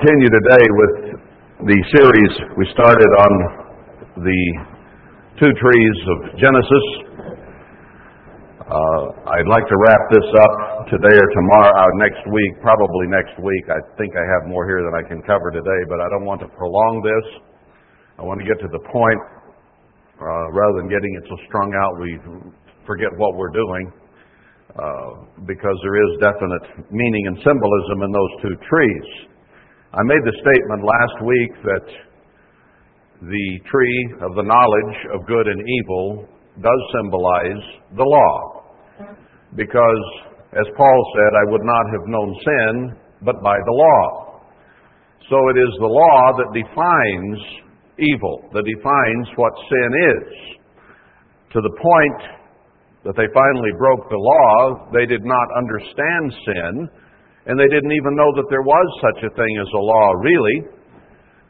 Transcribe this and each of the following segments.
continue today with the series we started on the two trees of Genesis. Uh, I'd like to wrap this up today or tomorrow, uh, next week, probably next week. I think I have more here than I can cover today, but I don't want to prolong this. I want to get to the point, uh, rather than getting it so strung out we forget what we're doing, uh, because there is definite meaning and symbolism in those two trees. I made the statement last week that the tree of the knowledge of good and evil does symbolize the law. Because, as Paul said, I would not have known sin but by the law. So it is the law that defines evil, that defines what sin is. To the point that they finally broke the law, they did not understand sin, and they didn't even know that there was such a thing as a law, really,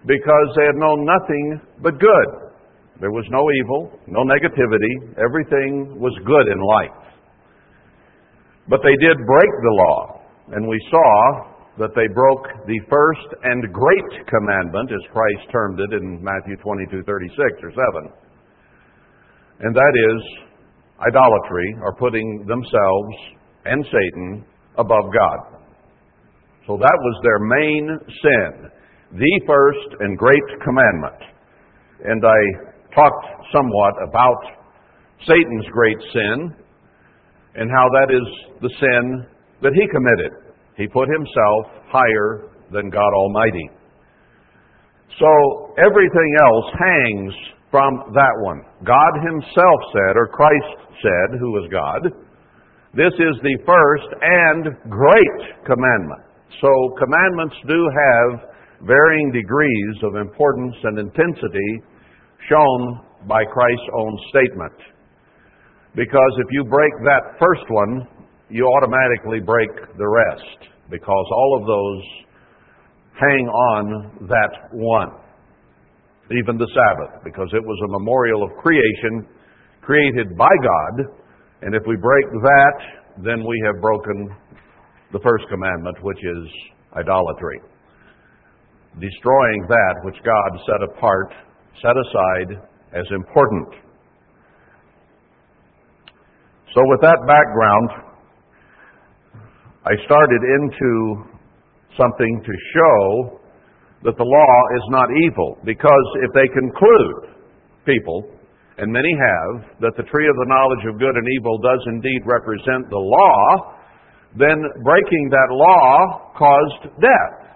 because they had known nothing but good. There was no evil, no negativity, everything was good in life. But they did break the law, and we saw that they broke the first and great commandment, as Christ termed it in Matthew 22 36 or 7. And that is idolatry, or putting themselves and Satan above God. So that was their main sin, the first and great commandment. And I talked somewhat about Satan's great sin and how that is the sin that he committed. He put himself higher than God Almighty. So everything else hangs from that one. God Himself said, or Christ said, who was God, this is the first and great commandment. So commandments do have varying degrees of importance and intensity shown by Christ's own statement. Because if you break that first one, you automatically break the rest, because all of those hang on that one. Even the Sabbath, because it was a memorial of creation created by God, and if we break that, then we have broken the first commandment, which is idolatry. Destroying that which God set apart, set aside as important. So, with that background, I started into something to show that the law is not evil, because if they conclude, people, and many have, that the tree of the knowledge of good and evil does indeed represent the law, then breaking that law caused death.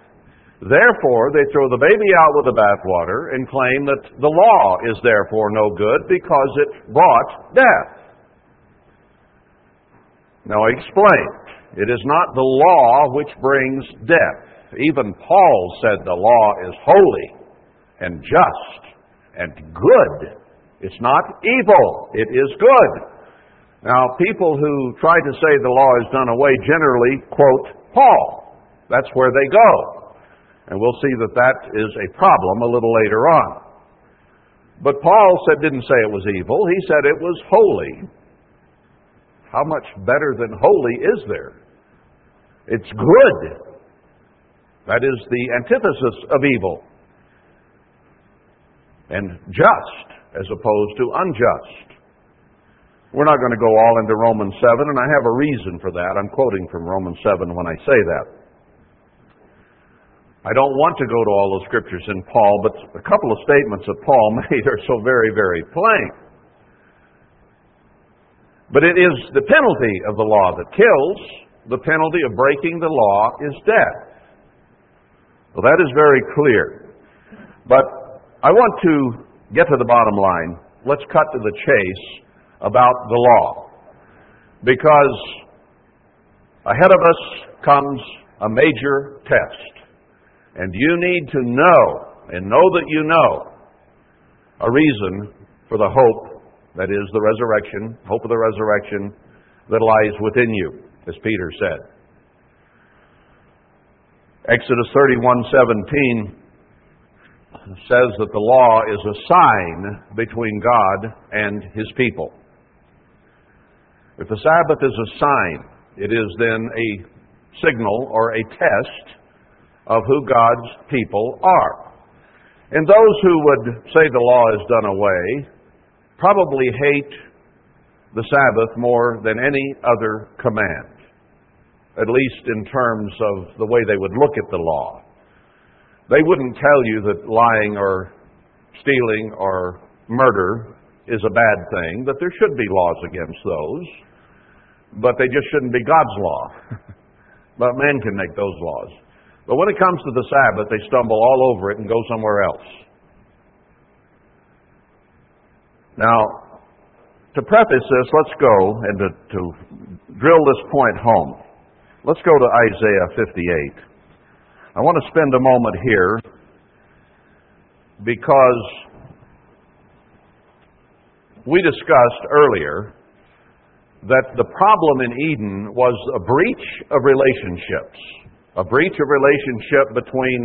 Therefore, they throw the baby out with the bathwater and claim that the law is therefore no good because it brought death. Now, I explained. It is not the law which brings death. Even Paul said the law is holy and just and good. It's not evil, it is good. Now, people who try to say the law is done away generally quote Paul. That's where they go. And we'll see that that is a problem a little later on. But Paul said didn't say it was evil. He said it was holy. How much better than holy is there? It's good. That is the antithesis of evil. And just as opposed to unjust. We're not going to go all into Romans 7, and I have a reason for that. I'm quoting from Romans 7 when I say that. I don't want to go to all the scriptures in Paul, but a couple of statements that Paul made are so very, very plain. But it is the penalty of the law that kills. The penalty of breaking the law is death. Well, that is very clear. But I want to get to the bottom line. Let's cut to the chase about the law. Because ahead of us comes a major test. And you need to know, and know that you know, a reason for the hope that is the resurrection, hope of the resurrection that lies within you, as Peter said. Exodus 31:17 says that the law is a sign between God and his people. If the Sabbath is a sign, it is then a signal or a test of who God's people are. And those who would say the law is done away probably hate the Sabbath more than any other command, at least in terms of the way they would look at the law. They wouldn't tell you that lying or stealing or murder is a bad thing, that there should be laws against those, but they just shouldn't be God's law. but man can make those laws. But when it comes to the Sabbath, they stumble all over it and go somewhere else. Now, to preface this, let's go and to, to drill this point home. Let's go to Isaiah 58. I want to spend a moment here because we discussed earlier that the problem in Eden was a breach of relationships, a breach of relationship between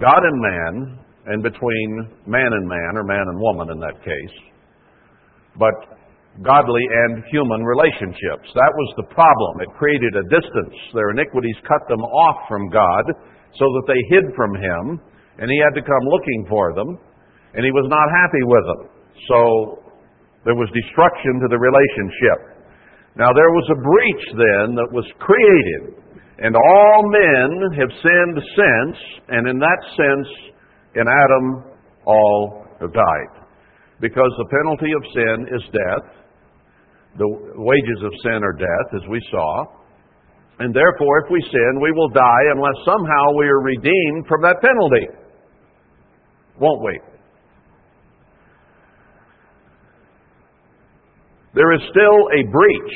God and man, and between man and man, or man and woman in that case, but godly and human relationships. That was the problem. It created a distance. Their iniquities cut them off from God so that they hid from Him, and He had to come looking for them, and He was not happy with them. So there was destruction to the relationship. Now there was a breach then that was created, and all men have sinned since, and in that sense, in Adam, all have died. Because the penalty of sin is death. The wages of sin are death, as we saw. And therefore, if we sin, we will die unless somehow we are redeemed from that penalty. Won't we? There is still a breach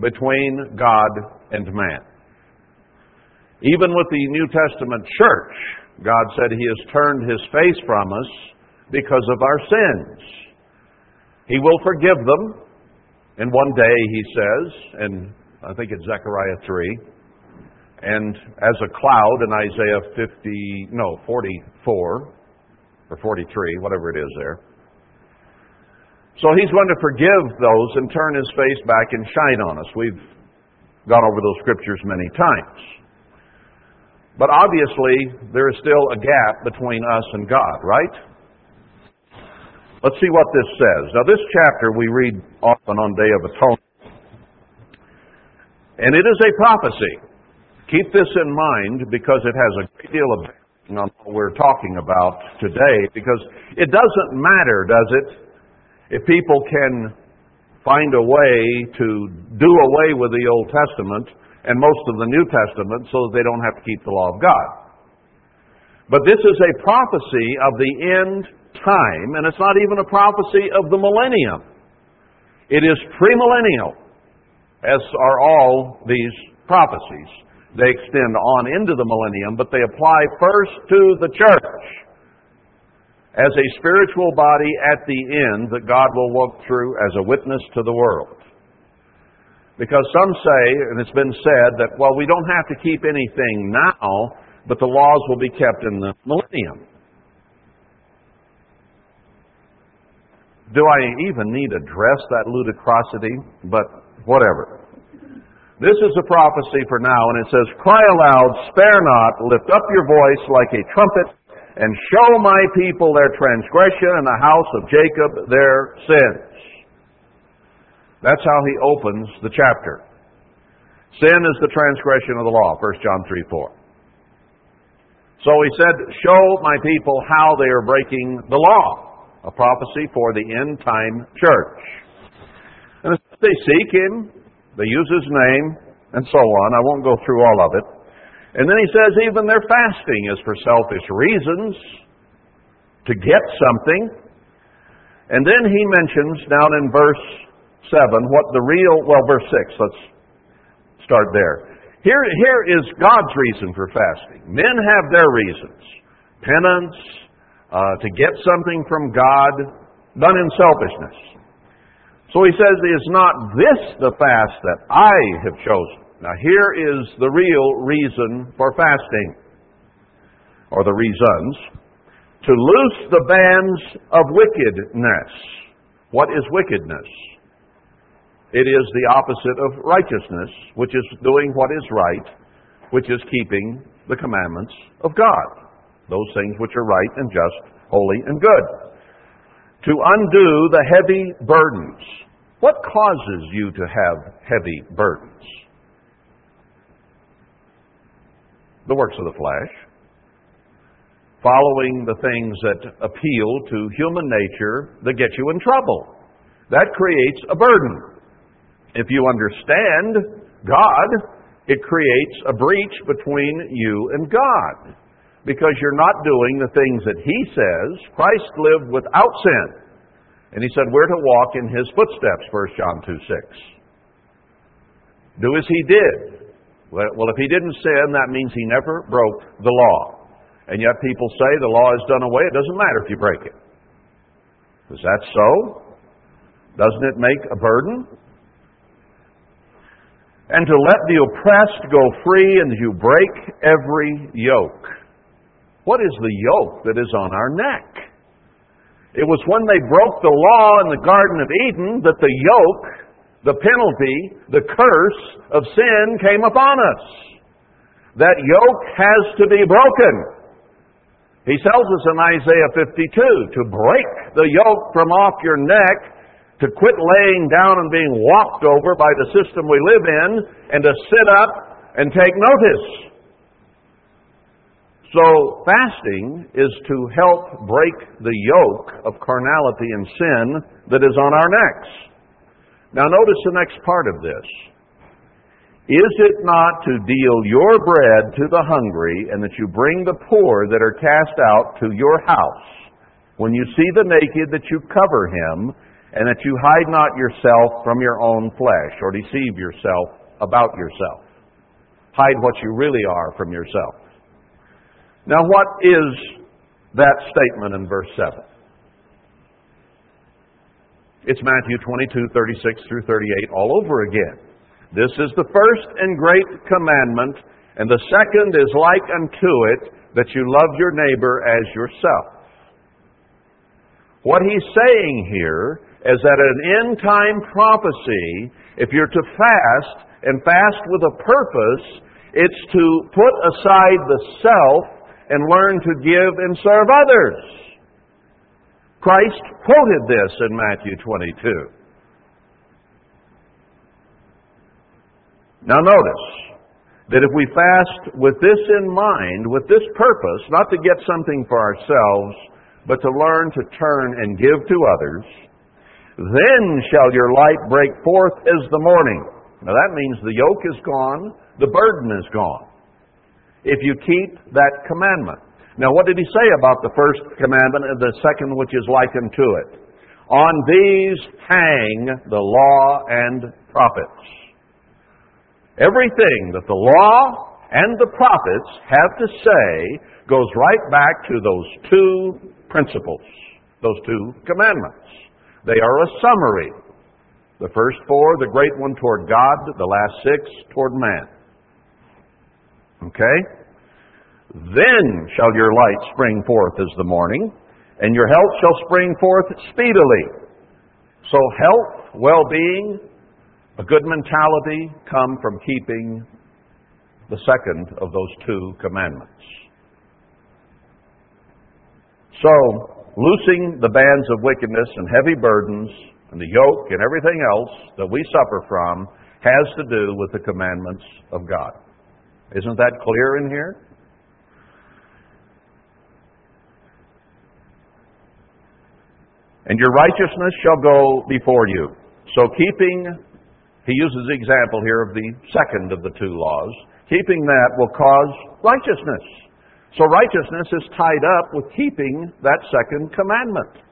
between God and man. Even with the New Testament church, God said He has turned His face from us because of our sins. He will forgive them. And one day, He says, and I think it's Zechariah 3, and as a cloud in Isaiah 50, no, 44, or 43, whatever it is there, so he's going to forgive those and turn his face back and shine on us. We've gone over those scriptures many times. But obviously, there is still a gap between us and God, right? Let's see what this says. Now, this chapter we read often on Day of Atonement. And it is a prophecy. Keep this in mind because it has a great deal of bearing on what we're talking about today because it doesn't matter, does it, if people can find a way to do away with the Old Testament and most of the New Testament so that they don't have to keep the law of God. But this is a prophecy of the end time, and it's not even a prophecy of the millennium. It is premillennial, as are all these prophecies. They extend on into the millennium, but they apply first to the church as a spiritual body at the end that God will walk through as a witness to the world. Because some say, and it's been said, that, well, we don't have to keep anything now, but the laws will be kept in the millennium. Do I even need to address that ludicrosity? But whatever. This is a prophecy for now, and it says, Cry aloud, spare not, lift up your voice like a trumpet and show my people their transgression and the house of Jacob their sins. That's how he opens the chapter. Sin is the transgression of the law, 1 John 3 4. So he said, Show my people how they are breaking the law, a prophecy for the end time church. And they seek him, they use his name, and so on. I won't go through all of it. And then he says even their fasting is for selfish reasons, to get something. And then he mentions down in verse 7 what the real, well, verse 6, let's start there. Here, here is God's reason for fasting. Men have their reasons penance, uh, to get something from God, done in selfishness. So he says, Is not this the fast that I have chosen? Now, here is the real reason for fasting, or the reasons to loose the bands of wickedness. What is wickedness? It is the opposite of righteousness, which is doing what is right, which is keeping the commandments of God, those things which are right and just, holy and good. To undo the heavy burdens. What causes you to have heavy burdens? The works of the flesh. Following the things that appeal to human nature that get you in trouble. That creates a burden. If you understand God, it creates a breach between you and God because you're not doing the things that He says. Christ lived without sin. And He said we're to walk in His footsteps, 1 John 2 6. Do as He did. Well, if He didn't sin, that means He never broke the law. And yet people say the law is done away. It doesn't matter if you break it. Is that so? Doesn't it make a burden? And to let the oppressed go free and you break every yoke. What is the yoke that is on our neck? It was when they broke the law in the Garden of Eden that the yoke, the penalty, the curse of sin came upon us. That yoke has to be broken. He tells us in Isaiah 52 to break the yoke from off your neck, to quit laying down and being walked over by the system we live in, and to sit up and take notice. So, fasting is to help break the yoke of carnality and sin that is on our necks. Now, notice the next part of this. Is it not to deal your bread to the hungry, and that you bring the poor that are cast out to your house? When you see the naked, that you cover him, and that you hide not yourself from your own flesh, or deceive yourself about yourself. Hide what you really are from yourself. Now, what is that statement in verse 7? It's Matthew 22, 36 through 38 all over again. This is the first and great commandment, and the second is like unto it, that you love your neighbor as yourself. What he's saying here is that an end time prophecy, if you're to fast, and fast with a purpose, it's to put aside the self and learn to give and serve others. Christ quoted this in Matthew 22. Now notice that if we fast with this in mind, with this purpose, not to get something for ourselves, but to learn to turn and give to others, then shall your light break forth as the morning. Now that means the yoke is gone, the burden is gone if you keep that commandment. Now, what did he say about the first commandment and the second, which is likened to it? On these hang the law and prophets. Everything that the law and the prophets have to say goes right back to those two principles, those two commandments. They are a summary. The first four, the great one toward God, the last six toward man. Okay? Then shall your light spring forth as the morning, and your health shall spring forth speedily. So health, well-being, a good mentality come from keeping the second of those two commandments. So, loosing the bands of wickedness and heavy burdens and the yoke and everything else that we suffer from has to do with the commandments of God. Isn't that clear in here? And your righteousness shall go before you. So keeping, he uses the example here of the second of the two laws, keeping that will cause righteousness. So righteousness is tied up with keeping that second commandment.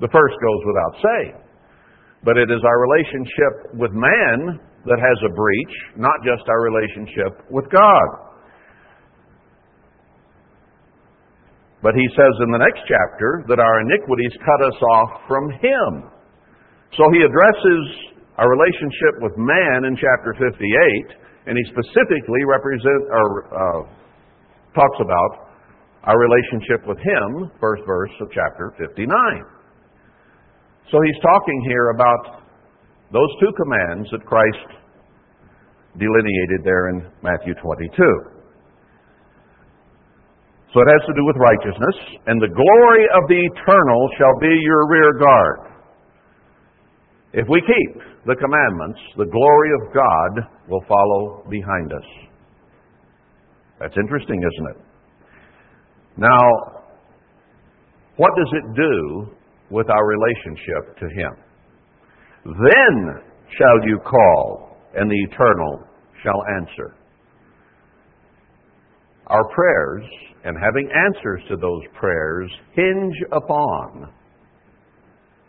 The first goes without saying. But it is our relationship with man that has a breach, not just our relationship with God. But he says in the next chapter that our iniquities cut us off from him. So he addresses our relationship with man in chapter 58, and he specifically represent or uh, talks about our relationship with him, first verse of chapter 59. So he's talking here about those two commands that Christ delineated there in Matthew 22. So it has to do with righteousness. And the glory of the eternal shall be your rear guard. If we keep the commandments, the glory of God will follow behind us. That's interesting, isn't it? Now, what does it do with our relationship to Him? Then shall you call, and the eternal shall answer. Our prayers and having answers to those prayers hinge upon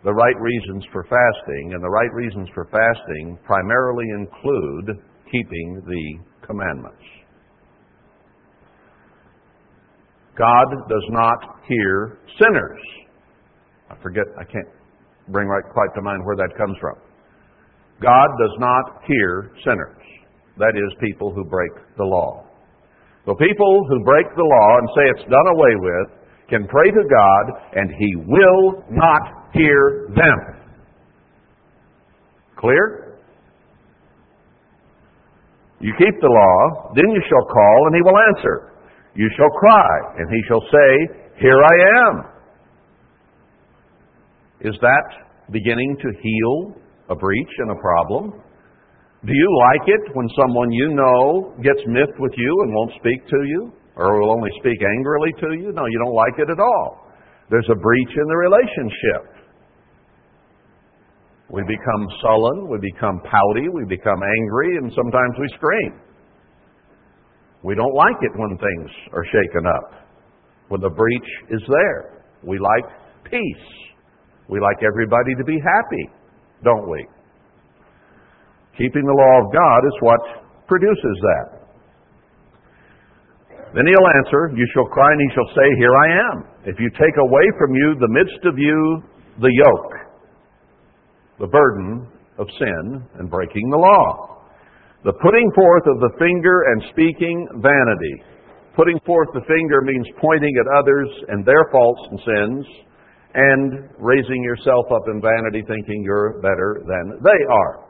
the right reasons for fasting, and the right reasons for fasting primarily include keeping the commandments. God does not hear sinners. I forget, I can't bring right quite to mind where that comes from. God does not hear sinners. That is, people who break the law. So people who break the law and say it's done away with can pray to God and He will not hear them. Clear? You keep the law, then you shall call and He will answer. You shall cry and He shall say, Here I am. Is that beginning to heal a breach and a problem? Do you like it when someone you know gets miffed with you and won't speak to you? Or will only speak angrily to you? No, you don't like it at all. There's a breach in the relationship. We become sullen, we become pouty, we become angry, and sometimes we scream. We don't like it when things are shaken up, when the breach is there. We like peace. We like everybody to be happy, don't we? Keeping the law of God is what produces that. Then he'll answer, You shall cry, and he shall say, Here I am. If you take away from you the midst of you the yoke, the burden of sin and breaking the law, the putting forth of the finger and speaking vanity. Putting forth the finger means pointing at others and their faults and sins, and raising yourself up in vanity thinking you're better than they are.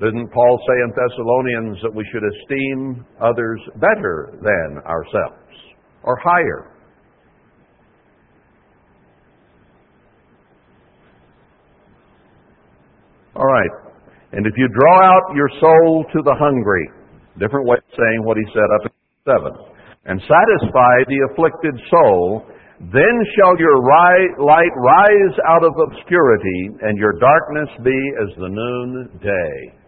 Didn't Paul say in Thessalonians that we should esteem others better than ourselves or higher? All right. And if you draw out your soul to the hungry, different way of saying what he said up in 7, and satisfy the afflicted soul, then shall your light rise out of obscurity, and your darkness be as the noonday.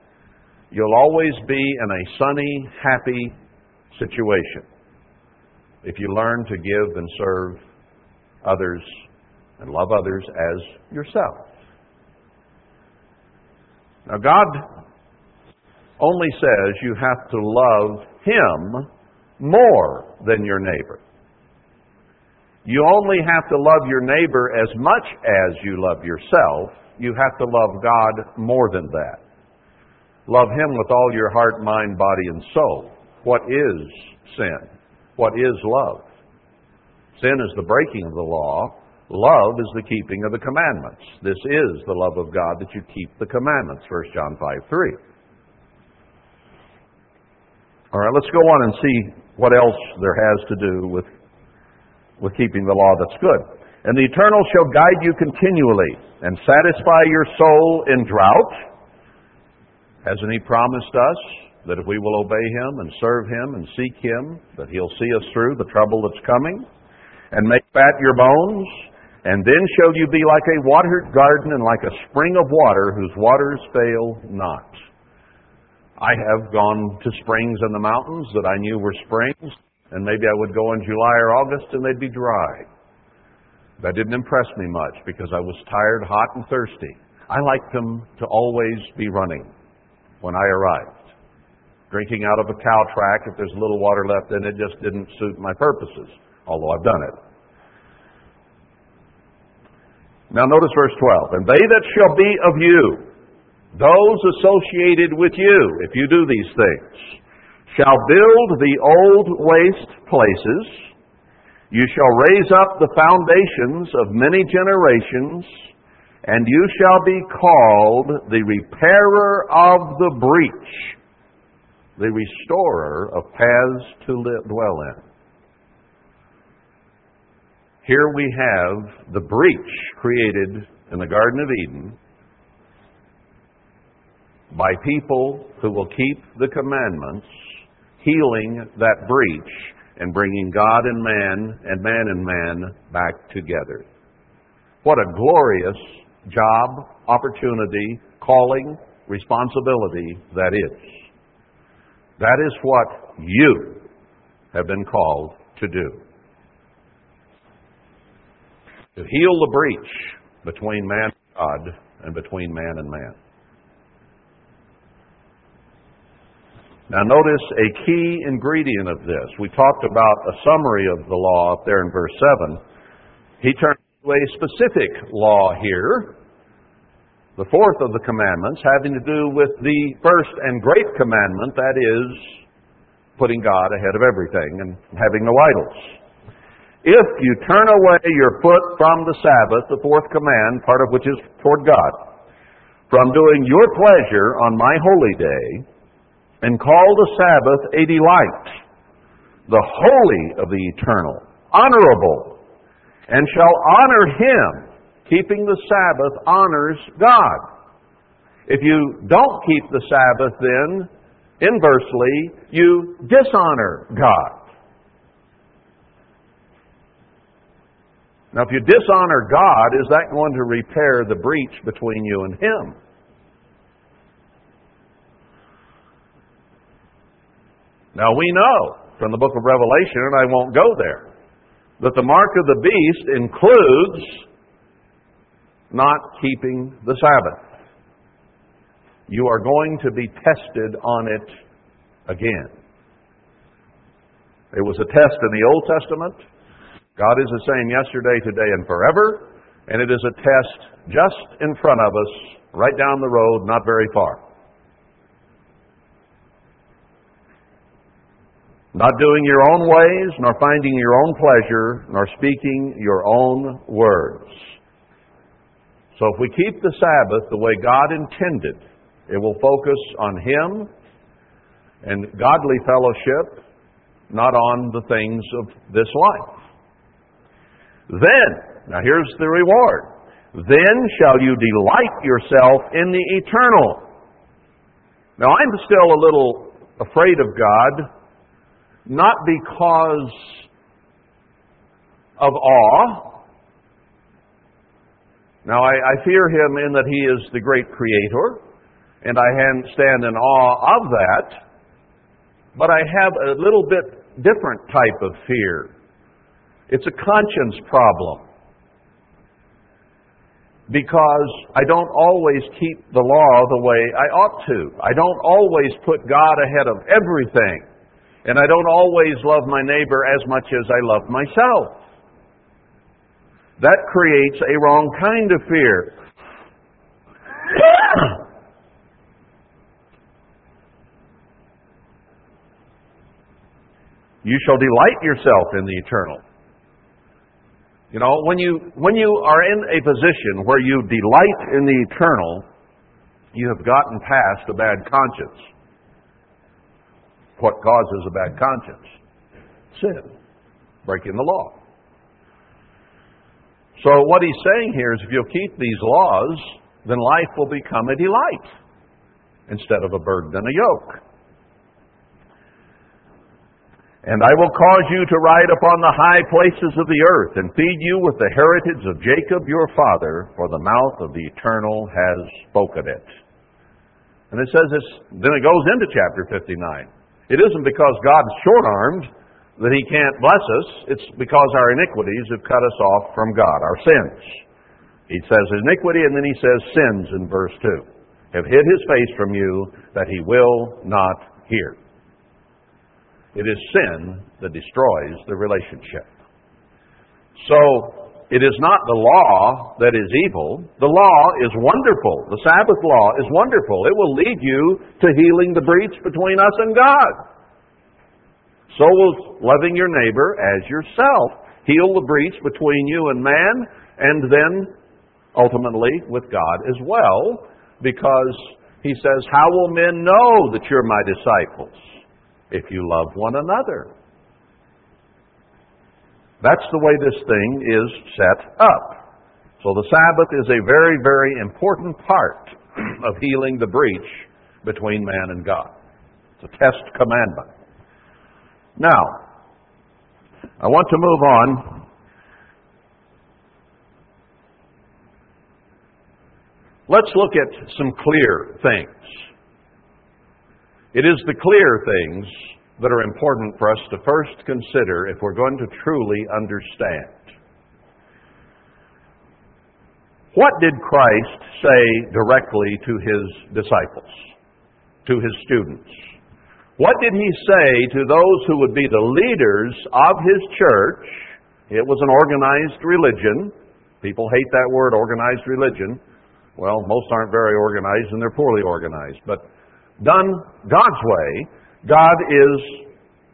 You'll always be in a sunny, happy situation if you learn to give and serve others and love others as yourself. Now, God only says you have to love Him more than your neighbor. You only have to love your neighbor as much as you love yourself. You have to love God more than that. Love Him with all your heart, mind, body, and soul. What is sin? What is love? Sin is the breaking of the law. Love is the keeping of the commandments. This is the love of God that you keep the commandments. 1 John 5 3. All right, let's go on and see what else there has to do with, with keeping the law that's good. And the eternal shall guide you continually and satisfy your soul in drought Hasn't He promised us that if we will obey Him and serve Him and seek Him, that He'll see us through the trouble that's coming and make fat your bones? And then shall you be like a watered garden and like a spring of water whose waters fail not. I have gone to springs in the mountains that I knew were springs, and maybe I would go in July or August and they'd be dry. That didn't impress me much because I was tired, hot, and thirsty. I like them to always be running when I arrived. Drinking out of a cow track, if there's a little water left in it, just didn't suit my purposes, although I've done it. Now notice verse 12. And they that shall be of you, those associated with you, if you do these things, shall build the old waste places. You shall raise up the foundations of many generations and you shall be called the repairer of the breach, the restorer of paths to live, dwell in. Here we have the breach created in the Garden of Eden by people who will keep the commandments, healing that breach and bringing God and man and man and man back together. What a glorious job, opportunity, calling, responsibility that is. That is what you have been called to do. To heal the breach between man and God and between man and man. Now, notice a key ingredient of this. We talked about a summary of the law up there in verse 7. He turns to a specific law here, the fourth of the commandments, having to do with the first and great commandment, that is, putting God ahead of everything and having no idols. If you turn away your foot from the Sabbath, the fourth command, part of which is toward God, from doing your pleasure on my holy day, and call the Sabbath a delight, the holy of the eternal, honorable, and shall honor him. Keeping the Sabbath honors God. If you don't keep the Sabbath, then, inversely, you dishonor God. Now, if you dishonor God, is that going to repair the breach between you and Him? Now we know from the book of Revelation, and I won't go there, that the mark of the beast includes not keeping the Sabbath. You are going to be tested on it again. It was a test in the Old Testament. God is the same yesterday, today, and forever. And it is a test just in front of us, right down the road, not very far. Not doing your own ways, nor finding your own pleasure, nor speaking your own words. So if we keep the Sabbath the way God intended, it will focus on Him and godly fellowship, not on the things of this life. Then, now here's the reward. Then shall you delight yourself in the eternal. Now I'm still a little afraid of God not because of awe. Now, I, I, fear him in that he is the great creator, and I stand in awe of that, but I have a little bit different type of fear. It's a conscience problem. Because I don't always keep the law the way I ought to. I don't always put God ahead of everything. And I don't always love my neighbor as much as I love myself. That creates a wrong kind of fear. you shall delight yourself in the eternal. You know, when you, when you are in a position where you delight in the eternal, you have gotten past a bad conscience what causes a bad conscience? Sin, breaking the law. So, what he's saying here is if you'll keep these laws, then life will become a delight instead of a burden and a yoke. And I will cause you to ride upon the high places of the earth, and feed you with the heritage of Jacob your father, for the mouth of the eternal has spoken it. And it says this, then it goes into chapter 59. It isn't because God's short armed that He can't bless us, it's because our iniquities have cut us off from God, our sins. He says iniquity and then He says sins in verse 2 have hid His face from you that He will not hear. It is sin that destroys the relationship. So, it is not the law that is evil. The law is wonderful. The Sabbath law is wonderful. It will lead you to healing the breach between us and God. So will loving your neighbor as yourself heal the breach between you and man, and then ultimately with God as well, because he says, How will men know that you're my disciples? If you love one another. That's the way this thing is set up. So the Sabbath is a very, very important part of healing the breach between man and God. It's a test commandment. Now, I want to move on. Let's look at some clear things. It is the clear things that are important for us to first consider if we're going to truly understand. What did Christ say directly to his disciples, to his students? What did he say to those who would be the leaders of his church? It was an organized religion. People hate that word, organized religion. Well, most aren't very organized and they're poorly organized. But done God's way, God is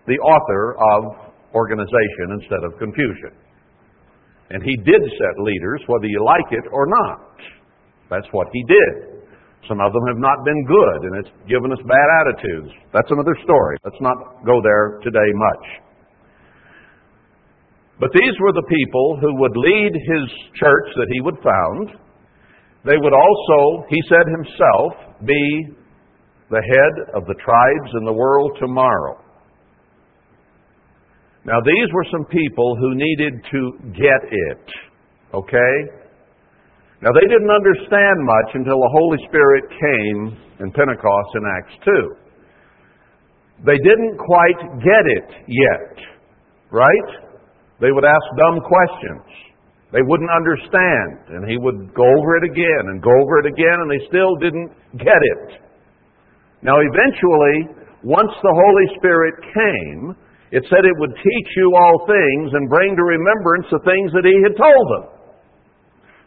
the author of organization instead of confusion. And He did set leaders, whether you like it or not. That's what He did. Some of them have not been good, and it's given us bad attitudes. That's another story. Let's not go there today much. But these were the people who would lead His church that He would found. They would also, He said Himself, be the head of the tribes in the world tomorrow. Now, these were some people who needed to get it, okay? Now, they didn't understand much until the Holy Spirit came in Pentecost in Acts 2. They didn't quite get it yet, right? They would ask dumb questions. They wouldn't understand, and he would go over it again and go over it again, and they still didn't get it. Now, eventually, once the Holy Spirit came, it said it would teach you all things and bring to remembrance the things that He had told them.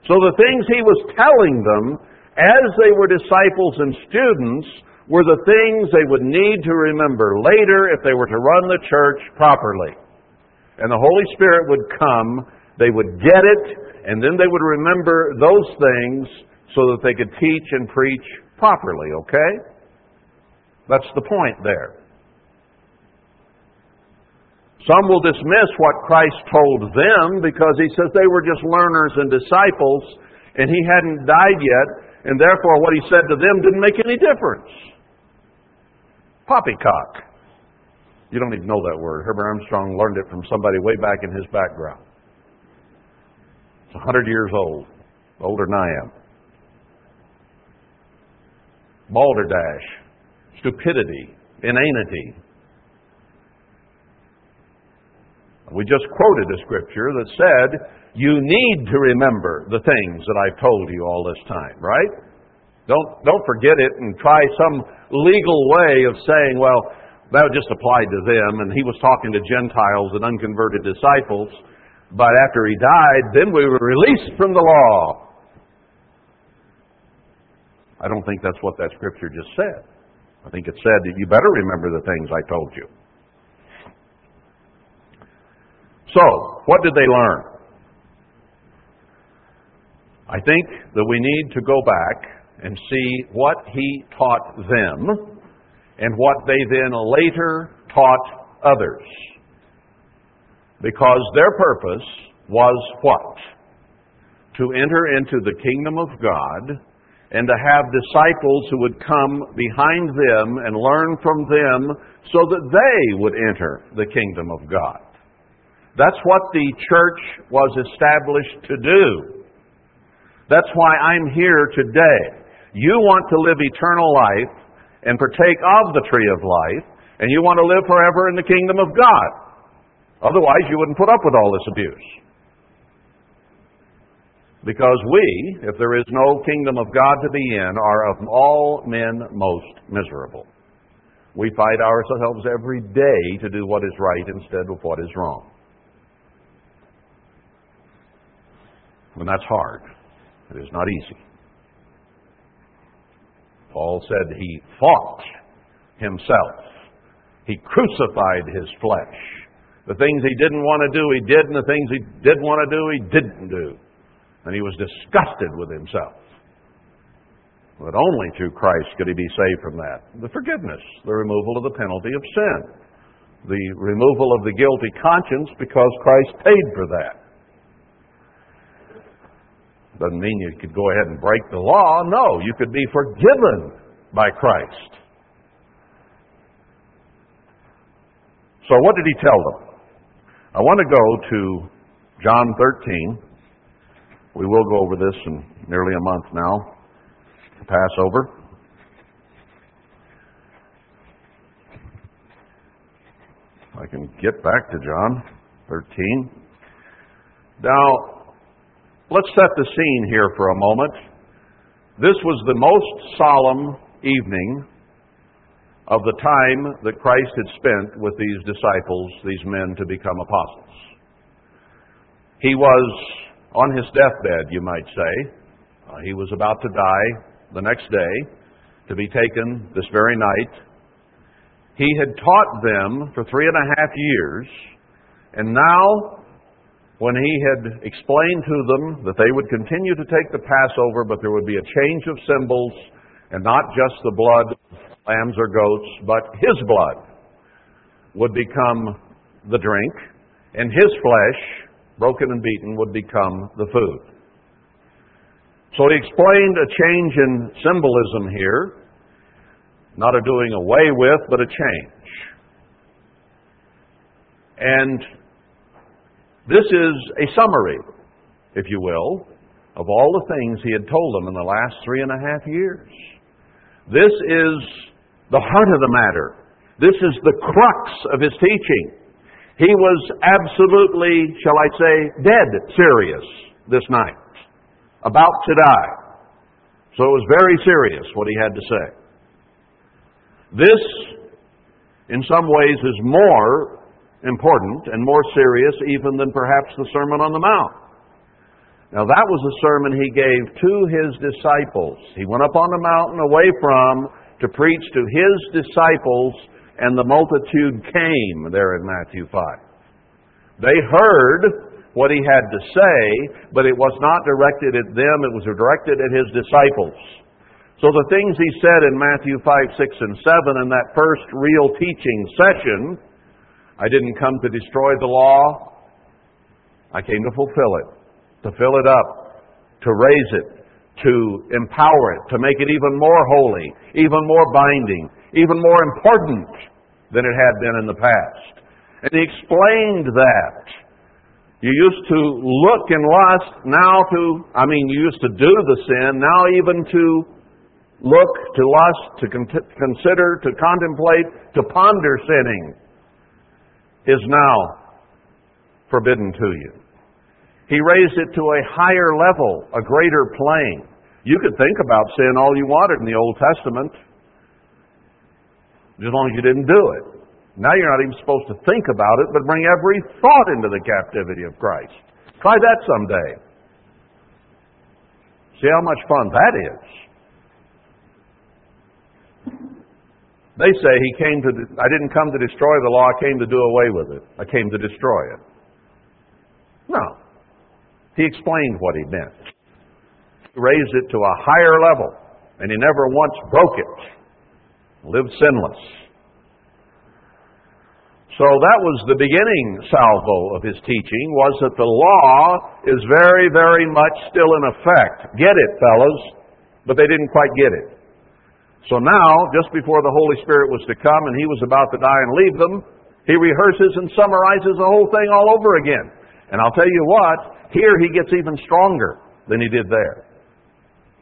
So the things He was telling them as they were disciples and students were the things they would need to remember later if they were to run the church properly. And the Holy Spirit would come, they would get it, and then they would remember those things so that they could teach and preach properly, okay? That's the point there. Some will dismiss what Christ told them because he says they were just learners and disciples and he hadn't died yet, and therefore what he said to them didn't make any difference. Poppycock. You don't even know that word. Herbert Armstrong learned it from somebody way back in his background. It's 100 years old, older than I am. Balderdash stupidity, inanity. We just quoted a scripture that said, you need to remember the things that I've told you all this time, right? Don't, don't forget it and try some legal way of saying, well, that just applied to them, and he was talking to Gentiles and unconverted disciples, but after he died, then we were released from the law. I don't think that's what that scripture just said. I think it said that you better remember the things I told you. So, what did they learn? I think that we need to go back and see what he taught them and what they then later taught others. Because their purpose was what? To enter into the kingdom of God and to have disciples who would come behind them and learn from them so that they would enter the kingdom of God. That's what the church was established to do. That's why I'm here today. You want to live eternal life and partake of the tree of life, and you want to live forever in the kingdom of God. Otherwise, you wouldn't put up with all this abuse. Because we, if there is no kingdom of God to be in, are of all men most miserable. We fight ourselves every day to do what is right instead of what is wrong. And that's hard. It is not easy. Paul said he fought himself. He crucified his flesh. The things he didn't want to do, he did, and the things he did want to do, he didn't do. And he was disgusted with himself. But only through Christ could he be saved from that. The forgiveness, the removal of the penalty of sin. the removal of the guilty conscience because Christ paid for that. Doesn't mean you could go ahead and break the law. No, you could be forgiven by Christ. So, what did he tell them? I want to go to John 13. We will go over this in nearly a month now, Passover. I can get back to John 13. Now, let's set the scene here for a moment. This was the most solemn evening of the time that Christ had spent with these disciples, these men to become apostles. He was on his deathbed, you might say. Uh, he was about to die the next day, to be taken this very night. He had taught them for three and a half years, and now, when he had explained to them that they would continue to take the Passover, but there would be a change of symbols, and not just the blood of lambs or goats, but his blood would become the drink, and his flesh, broken and beaten, would become the food. So he explained a change in symbolism here, not a doing away with, but a change. And this is a summary, if you will, of all the things he had told them in the last three and a half years. This is the heart of the matter. This is the crux of his teaching. He was absolutely, shall I say, dead serious this night, about to die. So it was very serious what he had to say. This, in some ways, is more important and more serious even than perhaps the Sermon on the Mount. Now, that was a sermon he gave to his disciples. He went up on the mountain away from to preach to his disciples, and the multitude came there in Matthew 5. They heard what he had to say, but it was not directed at them, it was directed at his disciples. So the things he said in Matthew 5, 6, and 7 in that first real teaching session I didn't come to destroy the law, I came to fulfill it, to fill it up, to raise it, to empower it, to make it even more holy, even more binding, even more important than it had been in the past. And he explained that. You used to look and lust, now to, I mean, you used to do the sin, now even to look, to lust, to con- consider, to contemplate, to ponder sinning is now forbidden to you. He raised it to a higher level, a greater plane. You could think about sin all you wanted in the Old Testament, as long as you didn't do it. Now you're not even supposed to think about it, but bring every thought into the captivity of Christ. Try that someday. See how much fun that is. They say he came to, I didn't come to destroy the law, I came to do away with it. I came to destroy it. No. He explained what he meant He raised it to a higher level, and he never once broke it. Lived sinless. So that was the beginning salvo of his teaching, was that the law is very, very much still in effect. Get it, fellas. But they didn't quite get it. So now, just before the Holy Spirit was to come and he was about to die and leave them, he rehearses and summarizes the whole thing all over again. And I'll tell you what, here he gets even stronger than he did there.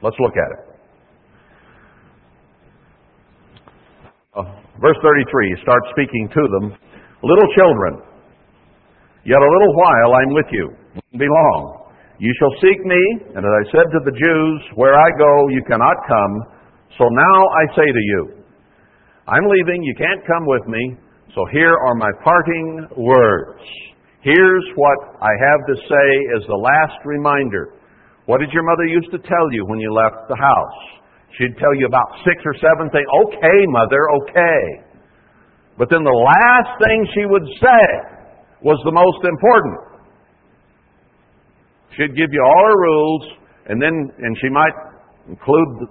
Let's look at it. Uh, Uh, verse 33, he starts speaking to them. Little children, yet a little while I'm with you. won't Be long. You shall seek me, and as I said to the Jews, where I go, you cannot come. So now I say to you, I'm leaving, you can't come with me, so here are my parting words. Here's what I have to say as the last reminder. What did your mother used to tell you when you left the house? She'd tell you about six or seven things. Okay, mother, okay. But then the last thing she would say was the most important. She'd give you all her rules, and then, and she might include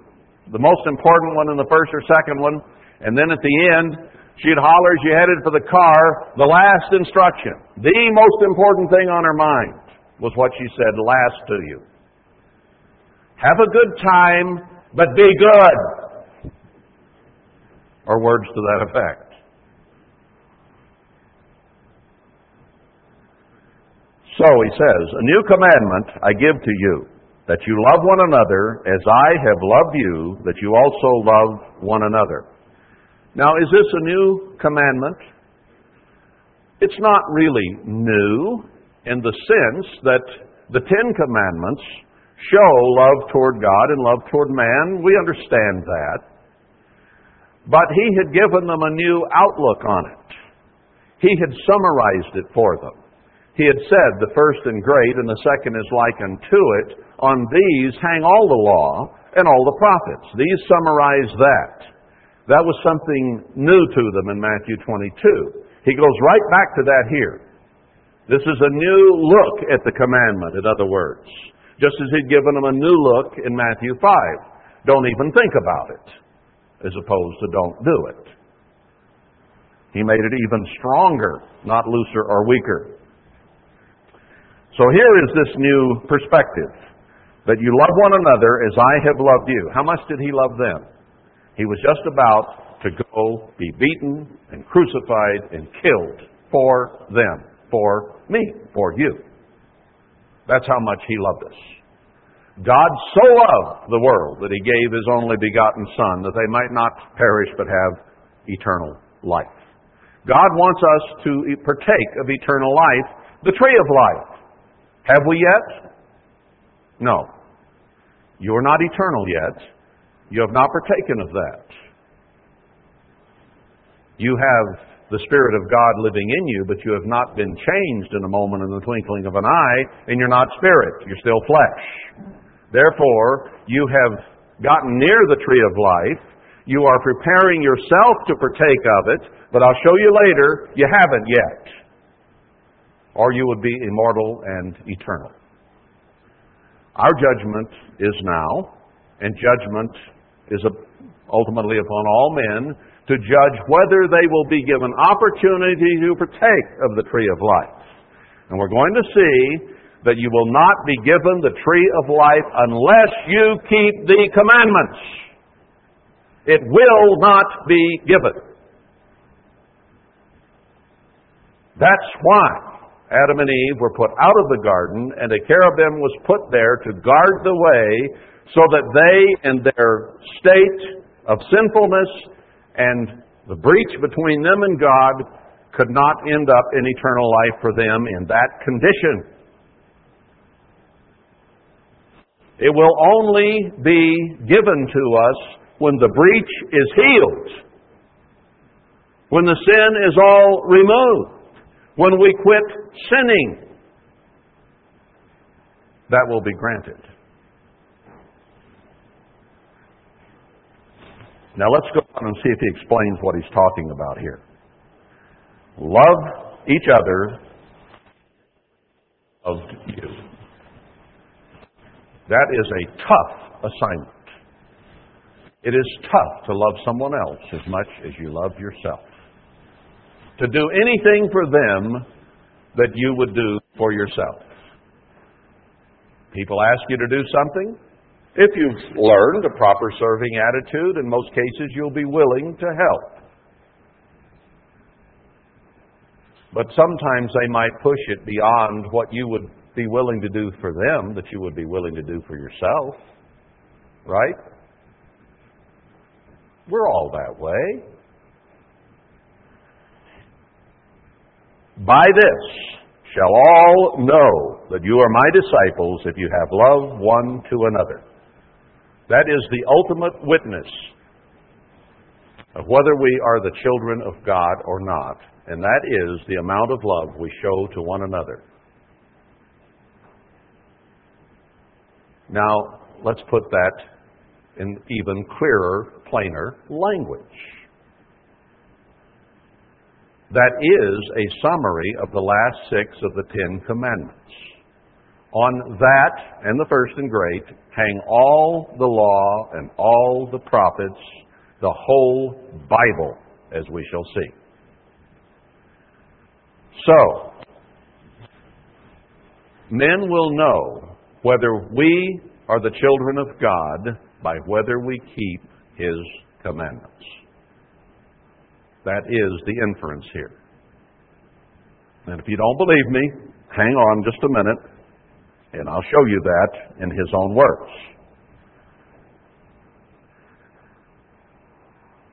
the, most important one in the first or second one, and then at the end, She'd holler as you headed for the car, the last instruction. The most important thing on her mind was what she said last to you. Have a good time, but be good. Or words to that effect. So he says, A new commandment I give to you, that you love one another as I have loved you, that you also love one another. Now, is this a new commandment? It's not really new in the sense that the Ten Commandments show love toward God and love toward man. We understand that. But he had given them a new outlook on it. He had summarized it for them. He had said, The first and great, and the second is like unto it. On these hang all the law and all the prophets. These summarize that. That was something new to them in Matthew 22. He goes right back to that here. This is a new look at the commandment, in other words. Just as he'd given them a new look in Matthew 5. Don't even think about it, as opposed to don't do it. He made it even stronger, not looser or weaker. So here is this new perspective that you love one another as I have loved you. How much did he love them? He was just about to go be beaten and crucified and killed for them, for me, for you. That's how much He loved us. God so loved the world that He gave His only begotten Son that they might not perish but have eternal life. God wants us to partake of eternal life, the tree of life. Have we yet? No. You are not eternal yet. You have not partaken of that. You have the Spirit of God living in you, but you have not been changed in a moment in the twinkling of an eye, and you're not spirit. You're still flesh. Therefore, you have gotten near the tree of life. You are preparing yourself to partake of it, but I'll show you later, you haven't yet. Or you would be immortal and eternal. Our judgment is now, and judgment is ultimately upon all men to judge whether they will be given opportunity to partake of the tree of life. And we're going to see that you will not be given the tree of life unless you keep the commandments. It will not be given. That's why Adam and Eve were put out of the garden and a cherubim was put there to guard the way so that they, in their state of sinfulness and the breach between them and God could not end up in eternal life for them in that condition. It will only be given to us when the breach is healed, when the sin is all removed, when we quit sinning. That will be granted. Now let's go on and see if he explains what he's talking about here. Love each other of you. That is a tough assignment. It is tough to love someone else as much as you love yourself. To do anything for them that you would do for yourself. People ask you to do something, if you've learned a proper serving attitude, in most cases you'll be willing to help. But sometimes they might push it beyond what you would be willing to do for them that you would be willing to do for yourself. Right? We're all that way. By this shall all know that you are my disciples if you have love one to another. That is the ultimate witness of whether we are the children of God or not, and that is the amount of love we show to one another. Now, let's put that in even clearer, plainer language. That is a summary of the last six of the Ten Commandments. On that and the first and great hang all the law and all the prophets, the whole Bible. as we shall see. So, men will know whether we are the children of God by whether we keep His commandments. That is the inference here. And if you don't believe me, hang on just a minute, and I'll show you that in His own words.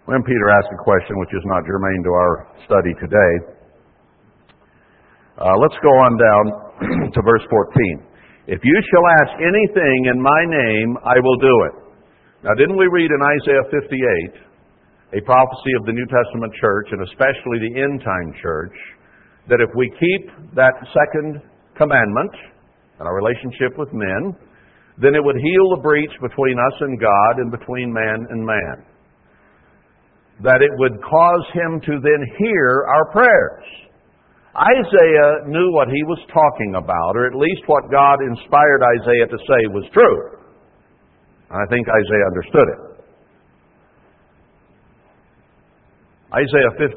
When Peter asked a question which is not germane to our study today, uh, let's go on down to verse 14. If you shall ask anything in my name, I will do it. Now, didn't we read in Isaiah 58, a prophecy of the New Testament church, and especially the end time church, that if we keep that second commandment and our relationship with men, then it would heal the breach between us and God and between man and man. That it would cause him to then hear our prayers. Isaiah knew what he was talking about, or at least what God inspired Isaiah to say was true. I think Isaiah understood it. Isaiah 58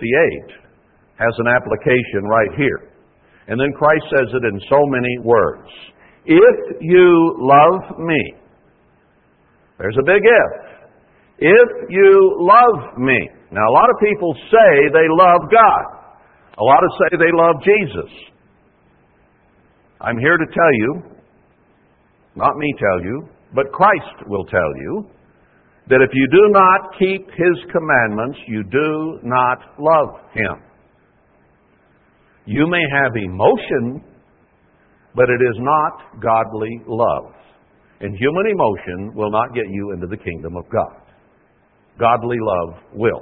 has an application right here. And then Christ says it in so many words. If you love me, there's a big if. If you love me. Now, a lot of people say they love God. A lot of say they love Jesus. I'm here to tell you, not me tell you, but Christ will tell you, that if you do not keep His commandments, you do not love Him. You may have emotion, but it is not godly love. And human emotion will not get you into the kingdom of God. Godly love will.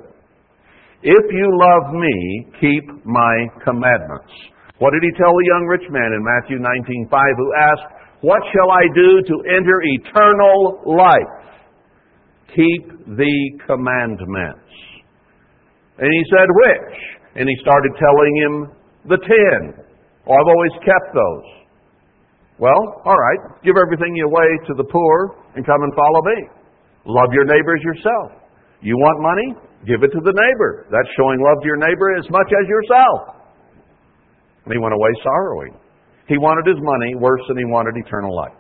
If you love me, keep my commandments. What did he tell the young rich man in Matthew 19:5 who asked, "What shall I do to enter eternal life?" Keep the commandments. And he said, "Which?" And he started telling him the 10. Oh, I've always kept those. Well, all right. Give everything you weigh to the poor and come and follow me. Love your neighbors yourself. You want money? Give it to the neighbor. That's showing love to your neighbor as much as yourself. And he went away sorrowing. He wanted his money worse than he wanted eternal life.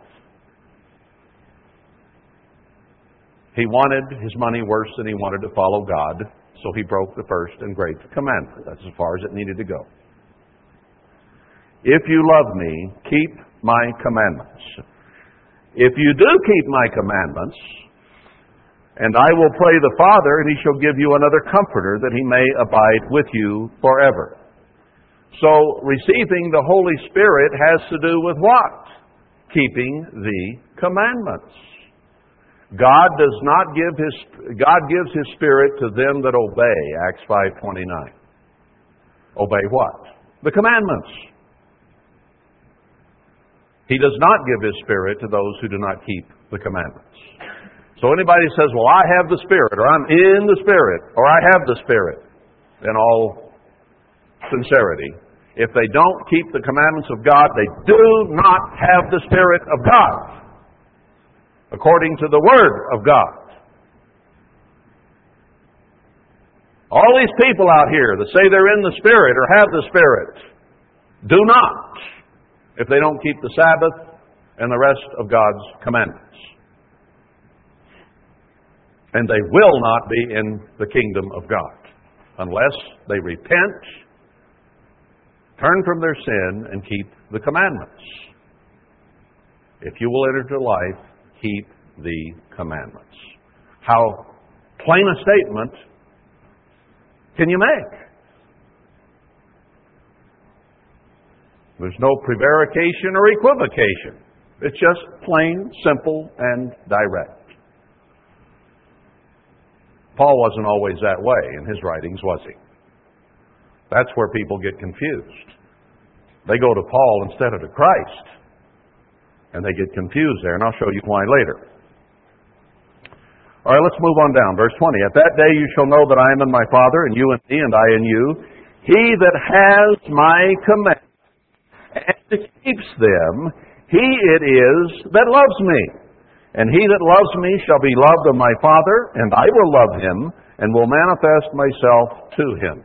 He wanted his money worse than he wanted to follow God, so he broke the first and great commandment. That's as far as it needed to go. If you love me, keep my commandments. If you do keep my commandments, and I will pray the Father, and he shall give you another comforter that he may abide with you forever. So, receiving the Holy Spirit has to do with what? Keeping the commandments. God does not give his God gives his spirit to them that obey, Acts 5:29. Obey what? The commandments. He does not give his spirit to those who do not keep the commandments. So anybody says, well, I have the Spirit, or I'm in the Spirit, or I have the Spirit, in all sincerity, if they don't keep the commandments of God, they do not have the Spirit of God, according to the Word of God. All these people out here that say they're in the Spirit or have the Spirit do not if they don't keep the Sabbath and the rest of God's commandments and they will not be in the kingdom of God unless they repent, turn from their sin, and keep the commandments. If you will enter life, keep the commandments. How plain a statement can you make? There's no prevarication or equivocation. It's just plain, simple, and direct. Paul wasn't always that way in his writings, was he? That's where people get confused. They go to Paul instead of to Christ, and they get confused there, and I'll show you why later. All right, let's move on down. Verse 20. At that day you shall know that I am in my Father, and you in me, and I in you. He that has my commandments and keeps them, he it is that loves me. And he that loves me shall be loved of my Father, and I will love him and will manifest myself to him.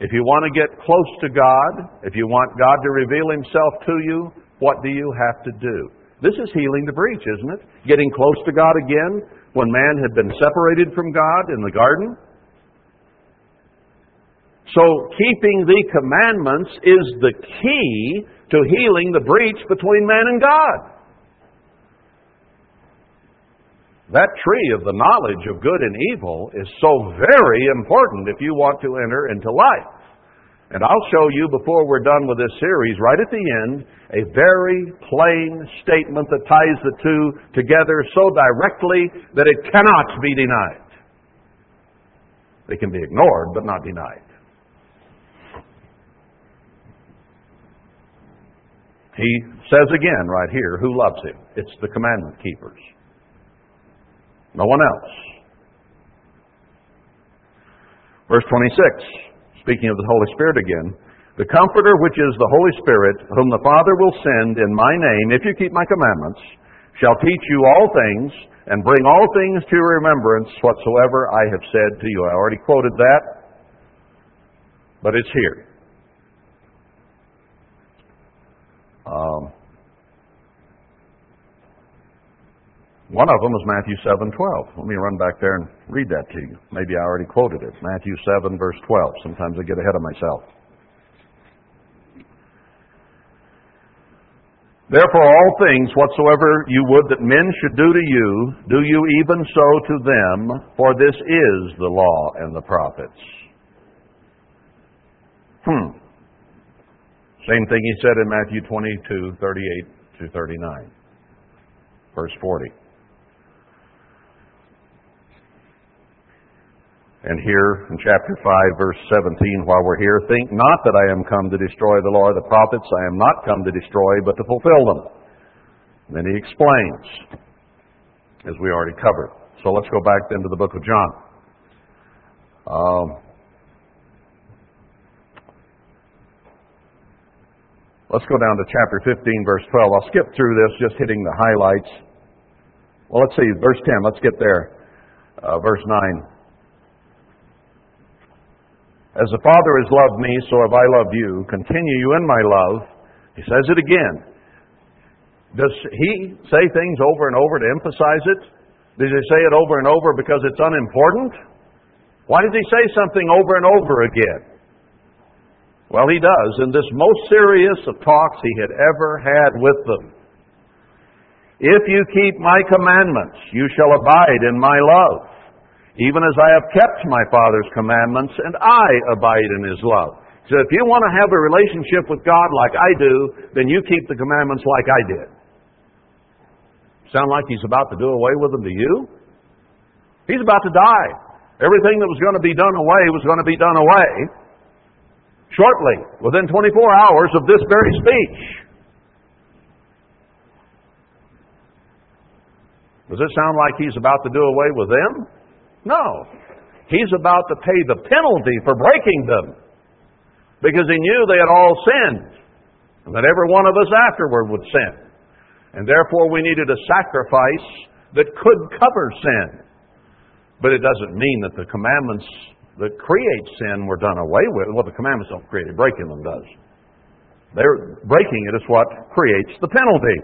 If you want to get close to God, if you want God to reveal himself to you, what do you have to do? This is healing the breach, isn't it? Getting close to God again when man had been separated from God in the garden. So, keeping the commandments is the key to healing the breach between man and God. That tree of the knowledge of good and evil is so very important if you want to enter into life. And I'll show you before we're done with this series, right at the end, a very plain statement that ties the two together so directly that it cannot be denied. They can be ignored, but not denied. He says again right here, who loves him? It's the commandment keepers. No one else. Verse 26, speaking of the Holy Spirit again, the Comforter, which is the Holy Spirit, whom the Father will send in my name, if you keep my commandments, shall teach you all things, and bring all things to your remembrance whatsoever I have said to you. I already quoted that, but it's here. Um, one of them is Matthew 7:12. Let me run back there and read that to you. Maybe I already quoted it. Matthew 7, verse 12. Sometimes I get ahead of myself. Therefore, all things whatsoever you would that men should do to you, do you even so to them, for this is the law and the prophets. Hmm. Same thing he said in Matthew 22, 38 to 39. Verse 40. And here in chapter 5, verse 17, while we're here, think not that I am come to destroy the law of the prophets. I am not come to destroy, but to fulfill them. And then he explains, as we already covered. So let's go back then to the book of John. Um, Let's go down to chapter 15, verse 12. I'll skip through this, just hitting the highlights. Well, let's see, verse 10. Let's get there. Uh, verse 9. As the Father has loved me, so have I loved you. Continue you in my love. He says it again. Does he say things over and over to emphasize it? Does he say it over and over because it's unimportant? Why does he say something over and over again? Well, he does in this most serious of talks he had ever had with them. If you keep my commandments, you shall abide in my love, even as I have kept my Father's commandments, and I abide in his love. So if you want to have a relationship with God like I do, then you keep the commandments like I did. Sound like he's about to do away with them to you? He's about to die. Everything that was going to be done away was going to be done away shortly, within 24 hours of this very speech. Does it sound like he's about to do away with them? No. He's about to pay the penalty for breaking them because he knew they had all sinned and that every one of us afterward would sin. And therefore, we needed a sacrifice that could cover sin. But it doesn't mean that the commandments that create sin were done away with. Well, the commandments don't create it, breaking them does. They're, breaking it is what creates the penalty.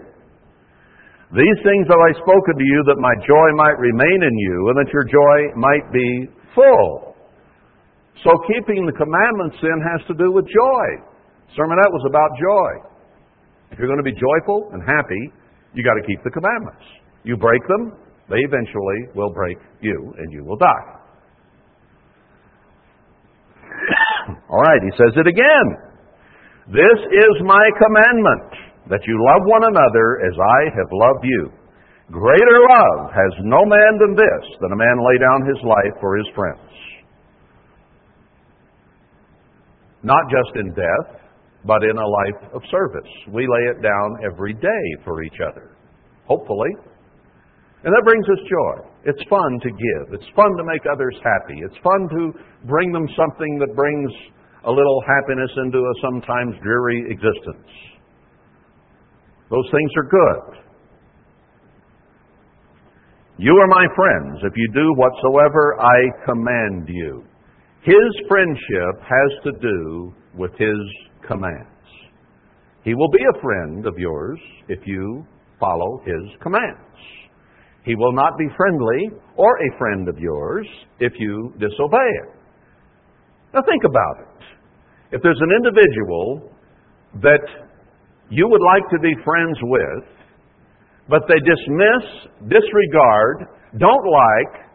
These things have I spoken to you that my joy might remain in you and that your joy might be full. So keeping the commandments then has to do with joy. Sermonette was about joy. If you're going to be joyful and happy, you got to keep the commandments. You break them, they eventually will break you and you will die. All right, he says it again. This is my commandment, that you love one another as I have loved you. Greater love has no man than this, that a man lay down his life for his friends. Not just in death, but in a life of service. We lay it down every day for each other, hopefully. And that brings us joy. It's fun to give. It's fun to make others happy. It's fun to bring them something that brings a little happiness into a sometimes dreary existence. Those things are good. You are my friends if you do whatsoever I command you. His friendship has to do with His commands. He will be a friend of yours if you follow His commands. He will not be friendly or a friend of yours if you disobey it. Now think about it. If there's an individual that you would like to be friends with, but they dismiss, disregard, don't like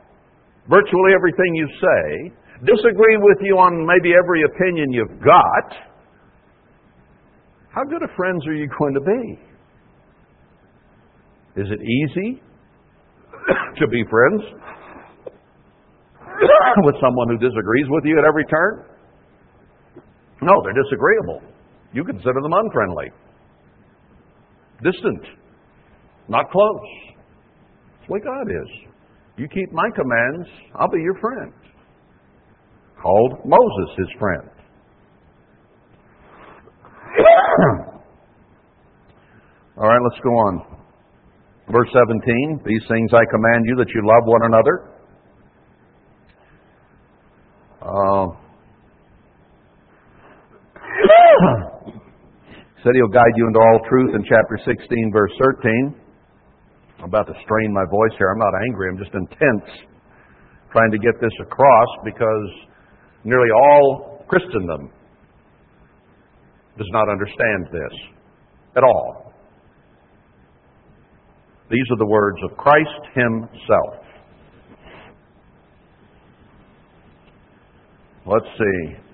virtually everything you say, disagree with you on maybe every opinion you've got, how good of friends are you going to be? Is it easy to be friends with someone who disagrees with you at every turn? No, they're disagreeable. You consider them unfriendly, distant, not close. That's way God is. You keep my commands, I'll be your friend. Called Moses his friend. All right, let's go on. Verse 17, these things I command you that you love one another. Uh, said he'll guide you into all truth in chapter 16, verse 13. I'm about to strain my voice here. I'm not angry, I'm just intense trying to get this across because nearly all Christendom does not understand this at all. These are the words of Christ Himself. Let's see.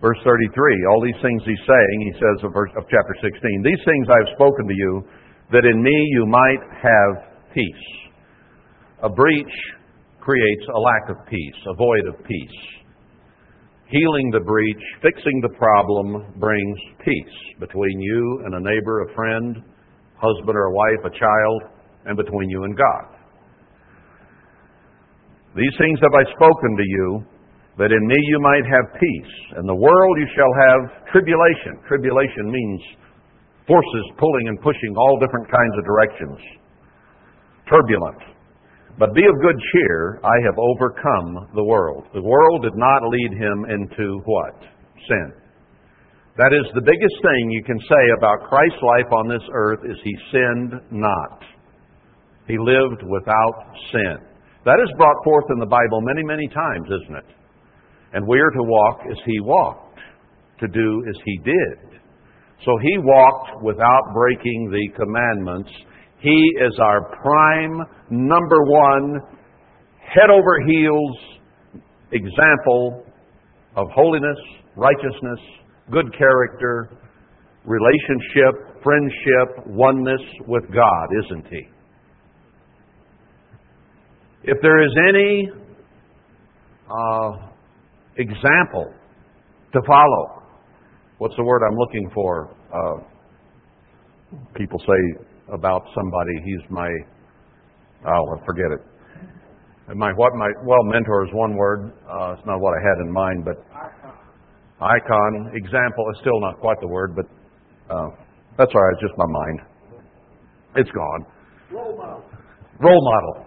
Verse 33, all these things he's saying, he says of, verse, of chapter 16, These things I have spoken to you, that in me you might have peace. A breach creates a lack of peace, a void of peace. Healing the breach, fixing the problem, brings peace between you and a neighbor, a friend, husband or a wife, a child, and between you and God. These things have I spoken to you, that in me you might have peace. In the world you shall have tribulation. Tribulation means forces pulling and pushing all different kinds of directions. Turbulent. But be of good cheer, I have overcome the world. The world did not lead him into what? Sin. That is the biggest thing you can say about Christ's life on this earth is he sinned not. He lived without sin. That is brought forth in the Bible many, many times, isn't it? And we are to walk as he walked, to do as he did. So he walked without breaking the commandments. He is our prime, number one, head over heels example of holiness, righteousness, good character, relationship, friendship, oneness with God, isn't he? If there is any uh, example to follow, what's the word I'm looking for? Uh, people say about somebody, he's my, oh, forget it. My what my well mentor is one word. Uh, it's not what I had in mind, but icon, example is still not quite the word, but uh, that's all right. It's just my mind. It's gone. Role model. Role model.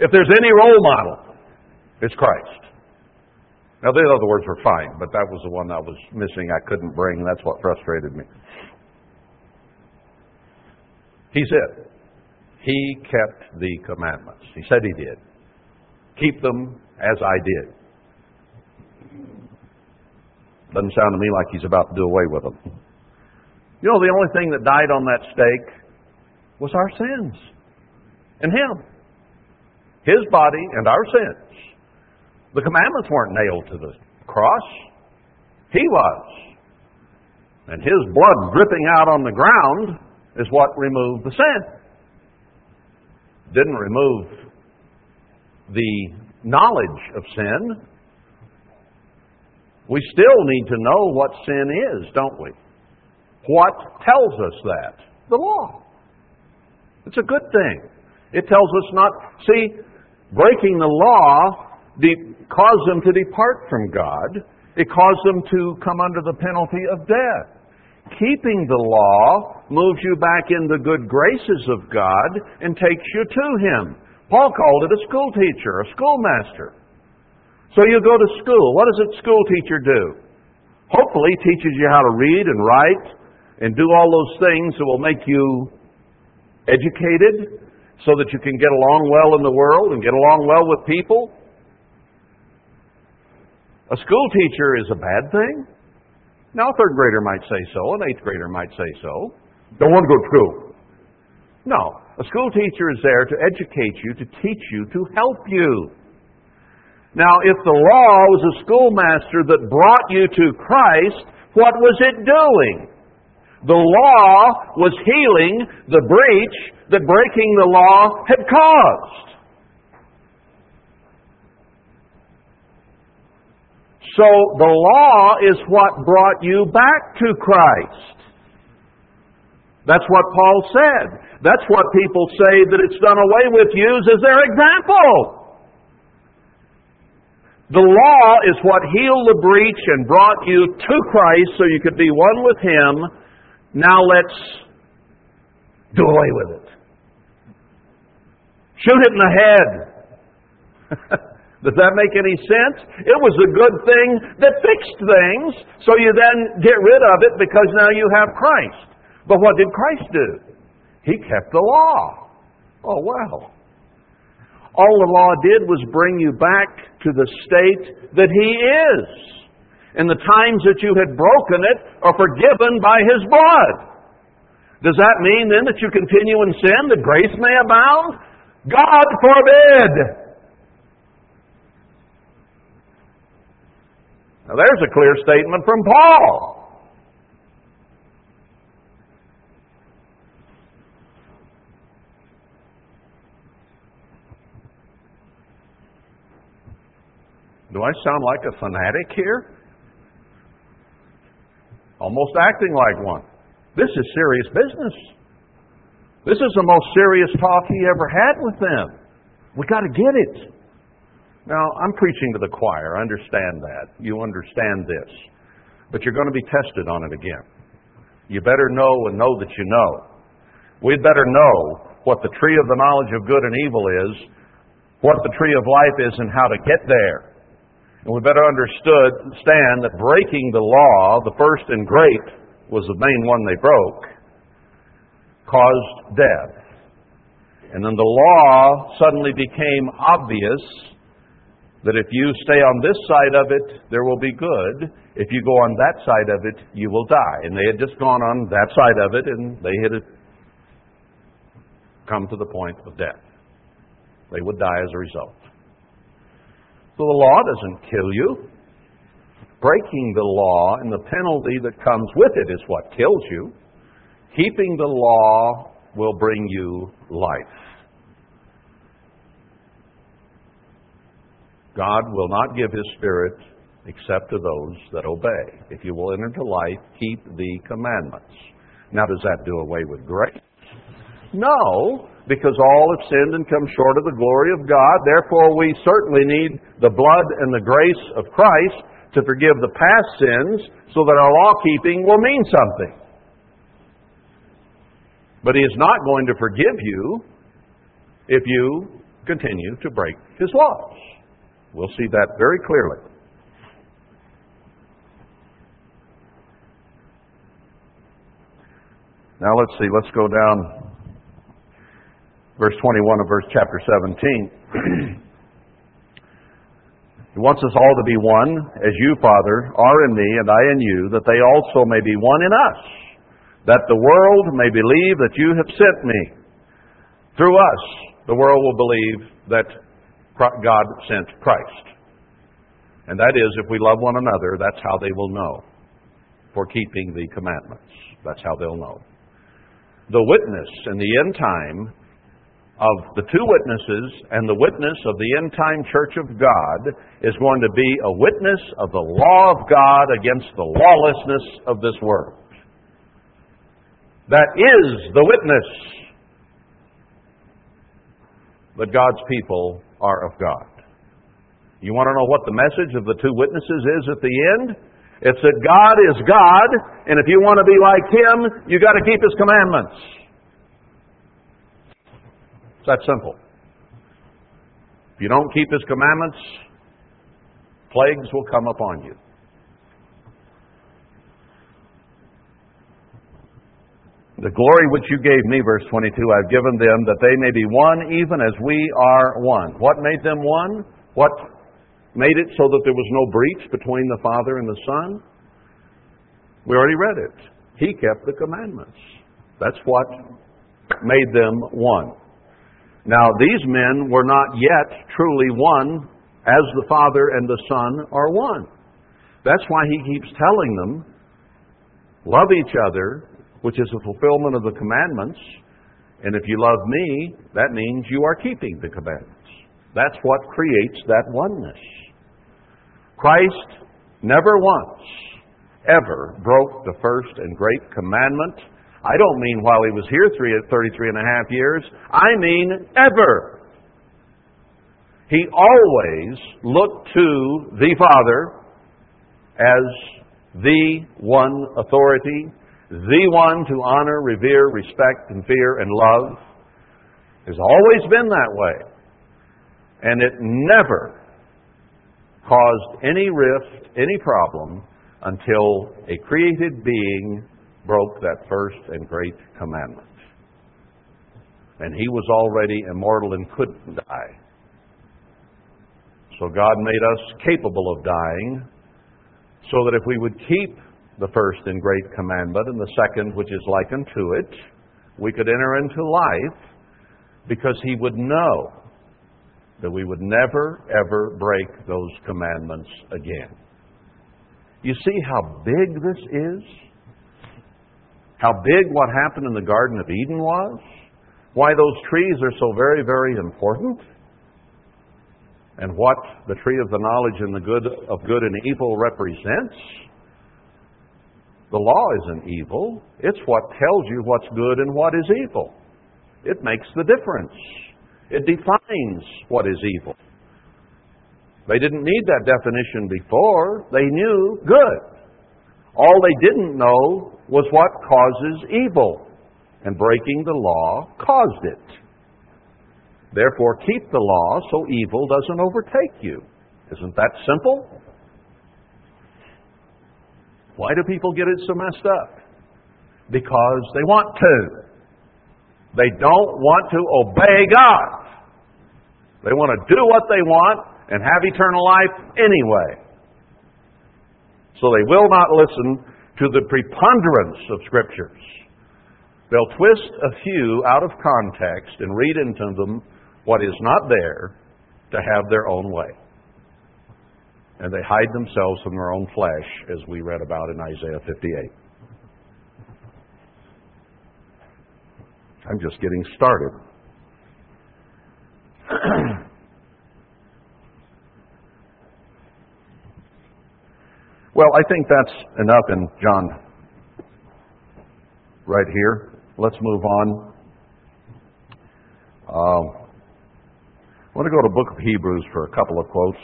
If there's any role model, it's Christ. Now, the other words were fine, but that was the one I was missing. I couldn't bring, that's what frustrated me. He's it. He kept the commandments. He said he did. Keep them as I did. Doesn't sound to me like he's about to do away with them. You know, the only thing that died on that stake was our sins and him. His body and our sins. The commandments weren't nailed to the cross. He was. And his blood dripping out on the ground is what removed the sin. Didn't remove the knowledge of sin, we still need to know what sin is, don't we? What tells us that? The law. It's a good thing. It tells us not, see, breaking the law de- caused them to depart from God. It caused them to come under the penalty of death. Keeping the law moves you back in the good graces of God and takes you to Him. Paul called it a school teacher, a schoolmaster. So you go to school. What does a school teacher do? Hopefully teaches you how to read and write and do all those things that will make you educated so that you can get along well in the world and get along well with people. A school teacher is a bad thing. Now, a third grader might say so, an eighth grader might say so. Don't want to go to school. No. A school teacher is there to educate you, to teach you, to help you. Now, if the law was a schoolmaster that brought you to Christ, what was it doing? The law was healing the breach that breaking the law had caused. So the law is what brought you back to Christ. That's what Paul said. That's what people say that it's done away with use as their example. The law is what healed the breach and brought you to Christ so you could be one with Him. Now let's do away with it. Shoot it in the head. Does that make any sense? It was a good thing that fixed things, so you then get rid of it because now you have Christ. But what did Christ do? He kept the law. Oh, well. All the law did was bring you back to the state that He is. And the times that you had broken it are forgiven by His blood. Does that mean then that you continue in sin, that grace may abound? God forbid! Now, there's a clear statement from Paul. Do I sound like a fanatic here? Almost acting like one. This is serious business. This is the most serious talk he ever had with them. We got to get it. Now, I'm preaching to the choir. I understand that. You understand this. But you're going to be tested on it again. You better know and know that you know. We'd better know what the tree of the knowledge of good and evil is, what the tree of life is, and how to get there. And we better understand that breaking the law, the first and great, was the main one they broke, caused death. And then the law suddenly became obvious that if you stay on this side of it, there will be good. If you go on that side of it, you will die. And they had just gone on that side of it, and they had come to the point of death. They would die as a result. So the law doesn't kill you. Breaking the law and the penalty that comes with it is what kills you. Keeping the law will bring you life. God will not give his Spirit except to those that obey. If you will enter into life, keep the commandments. Now, does that do away with grace? No, because all have sinned and come short of the glory of God. Therefore, we certainly need the blood and the grace of Christ to forgive the past sins so that our law keeping will mean something. But He is not going to forgive you if you continue to break His laws. We'll see that very clearly. Now let's see, let's go down verse 21 of verse chapter 17. he wants us all to be one, as you, Father, are in me and I in you, that they also may be one in us, that the world may believe that you have sent me. Through us, the world will believe that God sent Christ. And that is, if we love one another, that's how they will know for keeping the commandments. That's how they'll know. The witness in the end time of the two witnesses and the witness of the end time church of God is going to be a witness of the law of God against the lawlessness of this world. That is the witness that God's people are of God. You want to know what the message of the two witnesses is at the end? It's that God is God, and if you want to be like Him, you've got to keep His commandments. It's that simple. If you don't keep His commandments, plagues will come upon you. The glory which you gave me, verse 22, I've given them that they may be one even as we are one. What made them one? What made it so that there was no breach between the Father and the Son? We already read it. He kept the commandments. That's what made them one. Now, these men were not yet truly one as the Father and the Son are one. That's why he keeps telling them, love each other which is the fulfillment of the commandments. And if you love me, that means you are keeping the commandments. That's what creates that oneness. Christ never once, ever broke the first and great commandment. I don't mean while he was here three, 33 and a half years. I mean ever. He always looked to the Father as the one authority the one to honor, revere, respect, and fear and love. Has always been that way. And it never caused any rift, any problem, until a created being broke that first and great commandment. And he was already immortal and couldn't die. So God made us capable of dying so that if we would keep the first and great commandment, and the second, which is like unto it, we could enter into life because he would know that we would never, ever break those commandments again. You see how big this is? How big what happened in the Garden of Eden was? Why those trees are so very, very important? And what the tree of the knowledge and the good of good and evil represents? The law isn't evil. It's what tells you what's good and what is evil. It makes the difference. It defines what is evil. They didn't need that definition before. They knew good. All they didn't know was what causes evil. And breaking the law caused it. Therefore, keep the law so evil doesn't overtake you. Isn't that simple? Why do people get it so messed up? Because they want to. They don't want to obey God. They want to do what they want and have eternal life anyway. So they will not listen to the preponderance of Scriptures. They'll twist a few out of context and read into them what is not there to have their own way and they hide themselves from their own flesh, as we read about in Isaiah 58. I'm just getting started. well, I think that's enough in John right here. Let's move on. Uh, I want to go to the book of Hebrews for a couple of quotes.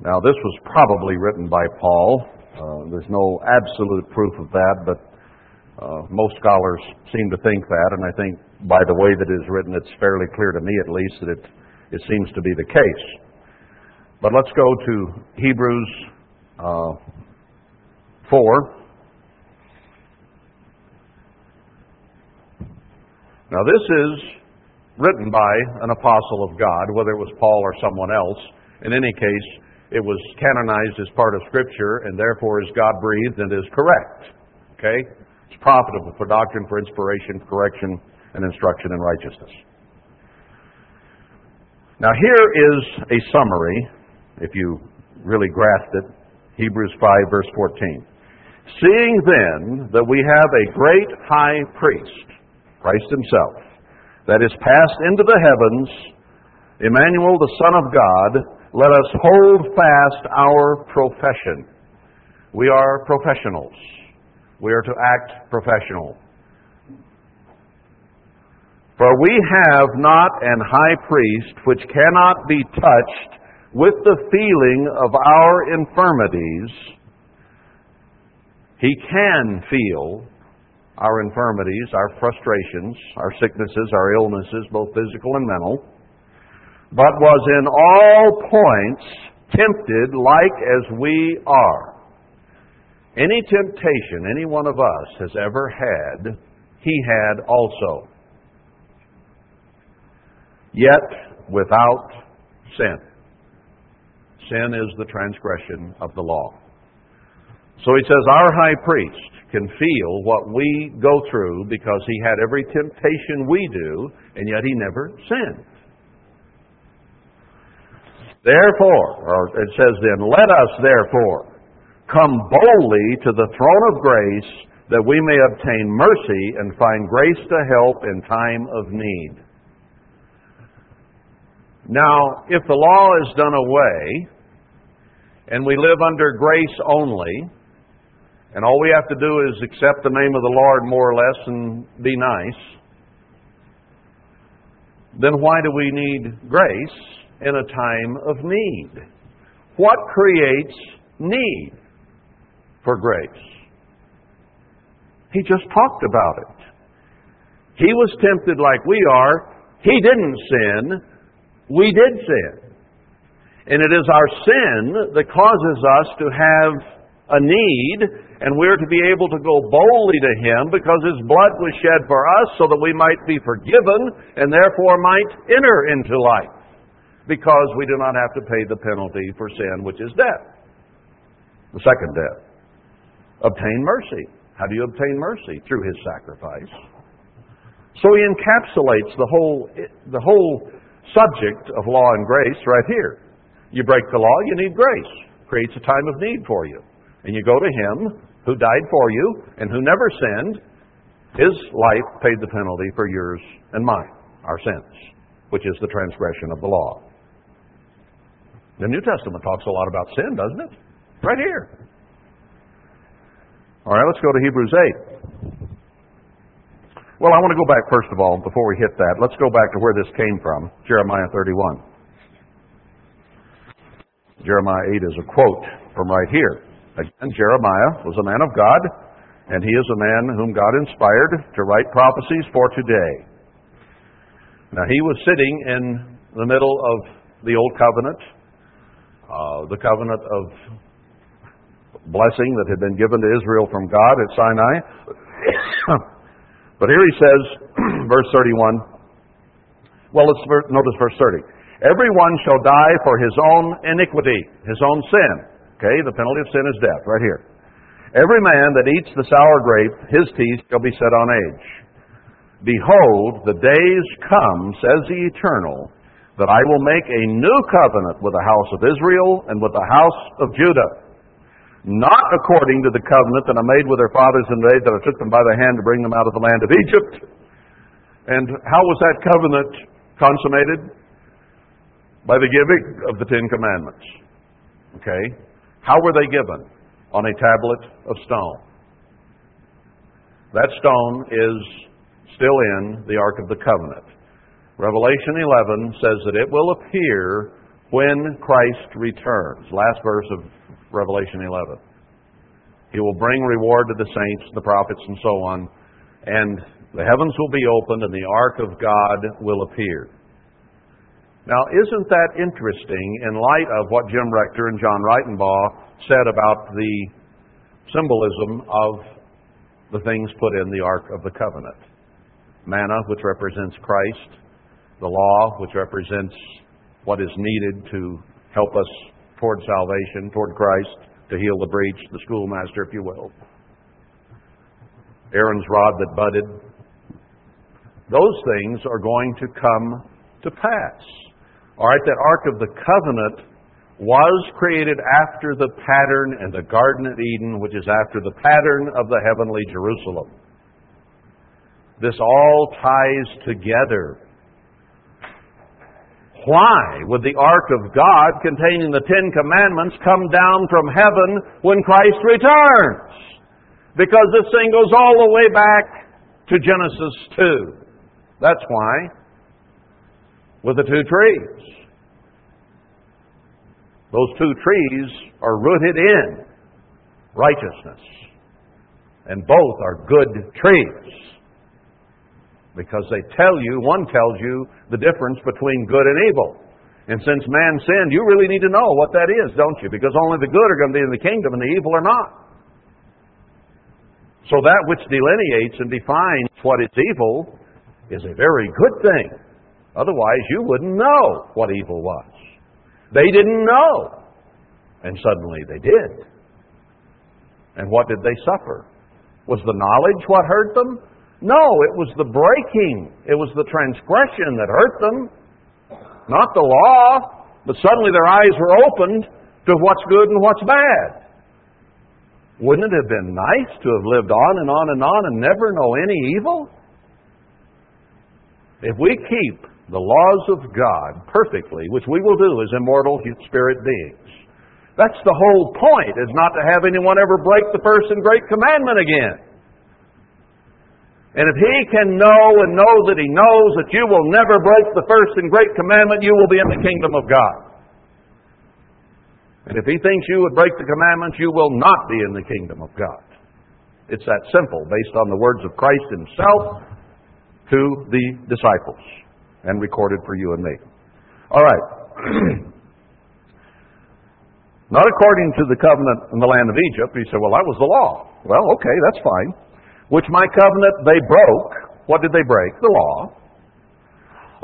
Now, this was probably written by Paul. Uh, there's no absolute proof of that, but uh, most scholars seem to think that, and I think by the way that it is written, it's fairly clear to me at least that it, it seems to be the case. But let's go to Hebrews uh, 4. Now, this is written by an apostle of God, whether it was Paul or someone else. In any case, it was canonized as part of Scripture and therefore is God breathed and is correct. Okay? It's profitable for doctrine, for inspiration, correction, and instruction in righteousness. Now, here is a summary, if you really grasped it Hebrews 5, verse 14. Seeing then that we have a great high priest, Christ Himself, that is passed into the heavens, Emmanuel, the Son of God, let us hold fast our profession. We are professionals. We are to act professional. For we have not an high priest which cannot be touched with the feeling of our infirmities, He can feel our infirmities, our frustrations, our sicknesses, our illnesses, both physical and mental, but was in all points tempted like as we are. Any temptation any one of us has ever had, he had also. Yet without sin. Sin is the transgression of the law. So he says, Our high priest can feel what we go through because he had every temptation we do, and yet he never sinned. Therefore, or it says then, let us therefore come boldly to the throne of grace that we may obtain mercy and find grace to help in time of need. Now, if the law is done away and we live under grace only, and all we have to do is accept the name of the Lord more or less and be nice, then why do we need grace in a time of need? What creates need for grace? He just talked about it. He was tempted like we are. He didn't sin. We did sin. And it is our sin that causes us to have a need, and we're to be able to go boldly to Him because His blood was shed for us so that we might be forgiven and therefore might enter into life because we do not have to pay the penalty for sin, which is death. The second death. Obtain mercy. How do you obtain mercy? Through His sacrifice. So He encapsulates the whole, the whole subject of law and grace right here. You break the law, you need grace. Creates a time of need for you and you go to Him who died for you and who never sinned, His life paid the penalty for yours and mine, our sins, which is the transgression of the law. The New Testament talks a lot about sin, doesn't it? Right here. All right, let's go to Hebrews 8. Well, I want to go back first of all, before we hit that. Let's go back to where this came from Jeremiah 31. Jeremiah 8 is a quote from right here. Again, Jeremiah was a man of God, and he is a man whom God inspired to write prophecies for today. Now, he was sitting in the middle of the Old Covenant, uh, the covenant of blessing that had been given to Israel from God at Sinai. but here he says, verse 31, well, let's notice verse 30. Everyone shall die for his own iniquity, his own sin. Okay, the penalty of sin is death, right here. Every man that eats the sour grape, his teeth shall be set on edge. Behold, the days come, says the Eternal, that I will make a new covenant with the house of Israel and with the house of Judah. Not according to the covenant that I made with their fathers in the day that I took them by the hand to bring them out of the land of Egypt. And how was that covenant consummated? By the giving of the Ten Commandments. Okay? How were they given? On a tablet of stone. That stone is still in the Ark of the Covenant. Revelation 11 says that it will appear when Christ returns. Last verse of Revelation 11. He will bring reward to the saints, the prophets, and so on, and the heavens will be opened and the ark of God will appear. Now, isn't that interesting in light of what Jim Rector and John Ritenbaugh said about the symbolism of the things put in the Ark of the Covenant? Manna, which represents Christ, the law, which represents what is needed to help us toward salvation, toward Christ, to heal the breach, the schoolmaster, if you will. Aaron's rod that budded. Those things are going to come to pass. All right, that Ark of the Covenant was created after the pattern in the Garden of Eden, which is after the pattern of the heavenly Jerusalem. This all ties together. Why would the Ark of God containing the Ten Commandments come down from heaven when Christ returns? Because this thing goes all the way back to Genesis 2. That's why with the two trees. Those two trees are rooted in righteousness. And both are good trees. Because they tell you, one tells you the difference between good and evil. And since man sinned, you really need to know what that is, don't you? Because only the good are going to be in the kingdom and the evil are not. So that which delineates and defines what is evil is a very good thing. Otherwise, you wouldn't know what evil was. They didn't know. And suddenly they did. And what did they suffer? Was the knowledge what hurt them? No, it was the breaking. It was the transgression that hurt them, not the law. But suddenly their eyes were opened to what's good and what's bad. Wouldn't it have been nice to have lived on and on and on and never know any evil? If we keep the laws of God perfectly, which we will do as immortal spirit beings, that's the whole point, is not to have anyone ever break the first and great commandment again. And if he can know and know that he knows that you will never break the first and great commandment, you will be in the kingdom of God. And if he thinks you would break the commandments, you will not be in the kingdom of God. It's that simple, based on the words of Christ himself to the disciples and recorded for you and me. All right. not according to the covenant in the land of Egypt. He said, well, that was the law. Well, okay, that's fine. Which my covenant they broke. What did they break? The law.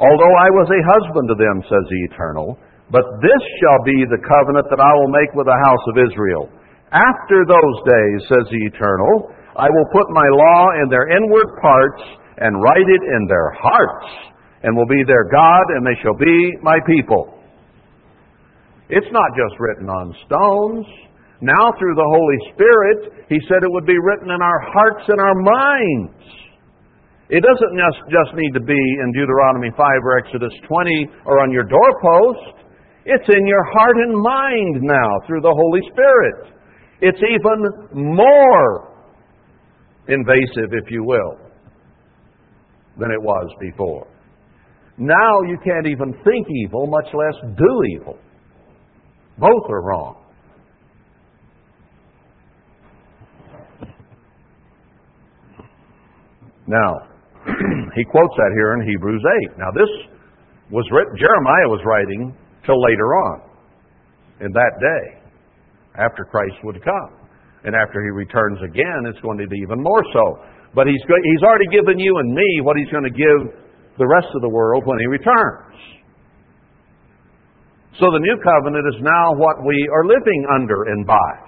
Although I was a husband to them, says the Eternal, but this shall be the covenant that I will make with the house of Israel. After those days, says the Eternal, I will put my law in their inward parts and write it in their hearts, and will be their God, and they shall be my people. It's not just written on stones. Now, through the Holy Spirit, He said it would be written in our hearts and our minds. It doesn't just, just need to be in Deuteronomy 5 or Exodus 20 or on your doorpost. It's in your heart and mind now through the Holy Spirit. It's even more invasive, if you will, than it was before. Now you can't even think evil, much less do evil. Both are wrong. Now, he quotes that here in Hebrews 8. Now, this was written, Jeremiah was writing till later on in that day after Christ would come. And after he returns again, it's going to be even more so. But he's, he's already given you and me what he's going to give the rest of the world when he returns. So the new covenant is now what we are living under and by.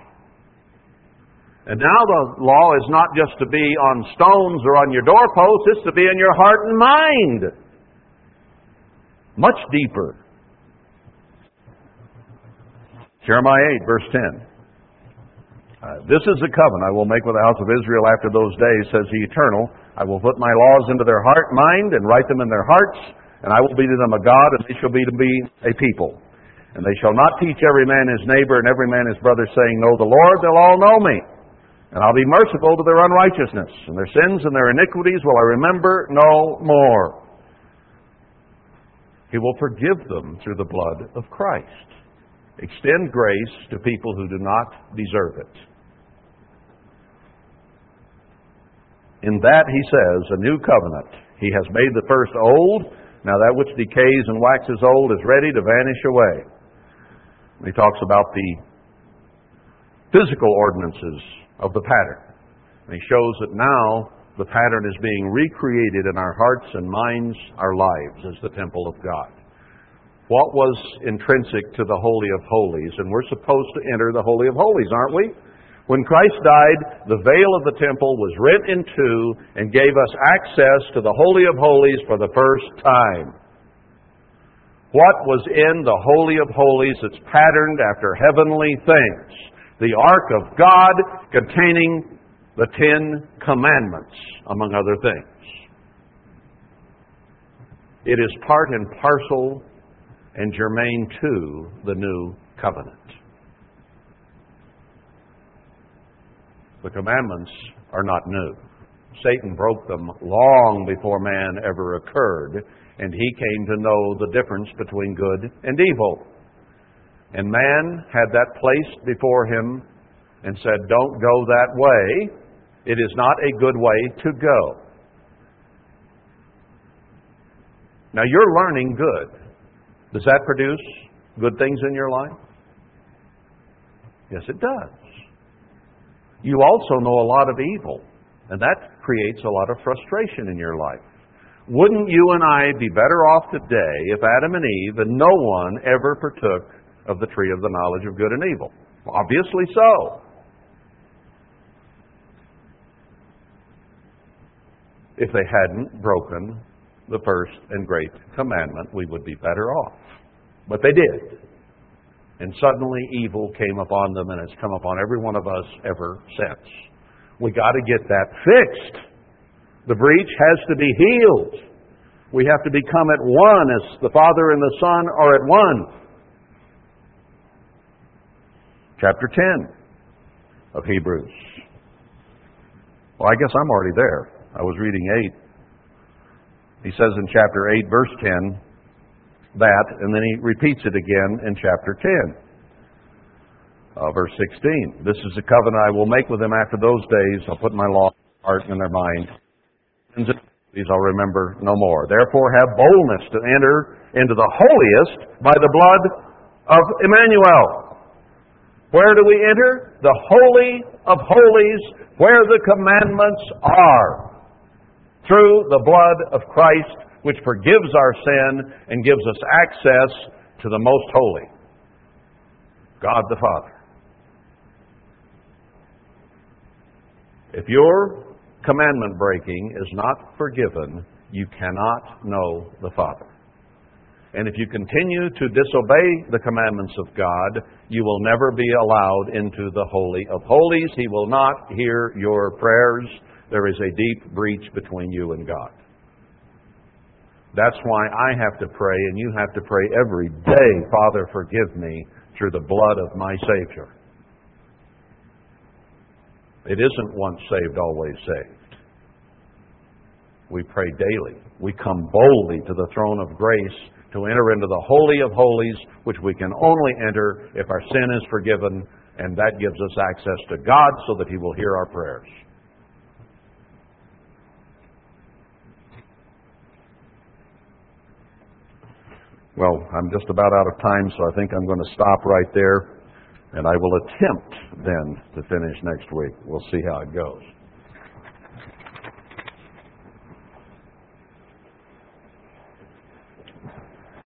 And now the law is not just to be on stones or on your doorposts, it's to be in your heart and mind. Much deeper. Jeremiah 8, verse 10. Uh, this is the covenant I will make with the house of Israel after those days, says the Eternal. I will put my laws into their heart, mind, and write them in their hearts, and I will be to them a God, and they shall be to me a people. And they shall not teach every man his neighbor and every man his brother, saying, Know the Lord, they'll all know me. And I'll be merciful to their unrighteousness, and their sins and their iniquities will I remember no more. He will forgive them through the blood of Christ extend grace to people who do not deserve it. In that, he says, a new covenant. He has made the first old. Now, that which decays and waxes old is ready to vanish away. He talks about the physical ordinances of the pattern. And he shows that now the pattern is being recreated in our hearts and minds, our lives, as the temple of God what was intrinsic to the Holy of Holies, and we're supposed to enter the Holy of Holies, aren't we? When Christ died, the veil of the temple was rent in two and gave us access to the Holy of Holies for the first time. What was in the Holy of Holies that's patterned after heavenly things? The Ark of God containing the Ten Commandments, among other things. It is part and parcel and germane to the new covenant. The commandments are not new. Satan broke them long before man ever occurred, and he came to know the difference between good and evil. And man had that placed before him and said, Don't go that way. It is not a good way to go. Now you're learning good. Does that produce good things in your life? Yes, it does. You also know a lot of evil, and that creates a lot of frustration in your life. Wouldn't you and I be better off today if Adam and Eve and no one ever partook of the tree of the knowledge of good and evil? Obviously so. If they hadn't broken the first and great commandment, we would be better off. But they did. And suddenly evil came upon them and has come upon every one of us ever since. We got to get that fixed. The breach has to be healed. We have to become at one as the Father and the Son are at one. Chapter 10 of Hebrews. Well, I guess I'm already there. I was reading 8. He says in chapter 8, verse 10, that, and then he repeats it again in chapter 10. Uh, verse 16. This is the covenant I will make with them after those days. I'll put my law in their heart in their mind. These I'll remember no more. Therefore, have boldness to enter into the holiest by the blood of Emmanuel. Where do we enter? The Holy of Holies, where the commandments are. Through the blood of Christ which forgives our sin and gives us access to the most holy, God the Father. If your commandment breaking is not forgiven, you cannot know the Father. And if you continue to disobey the commandments of God, you will never be allowed into the Holy of Holies. He will not hear your prayers. There is a deep breach between you and God. That's why I have to pray and you have to pray every day, Father, forgive me through the blood of my Savior. It isn't once saved, always saved. We pray daily. We come boldly to the throne of grace to enter into the Holy of Holies, which we can only enter if our sin is forgiven, and that gives us access to God so that He will hear our prayers. Well, I'm just about out of time, so I think I'm going to stop right there. And I will attempt then to finish next week. We'll see how it goes.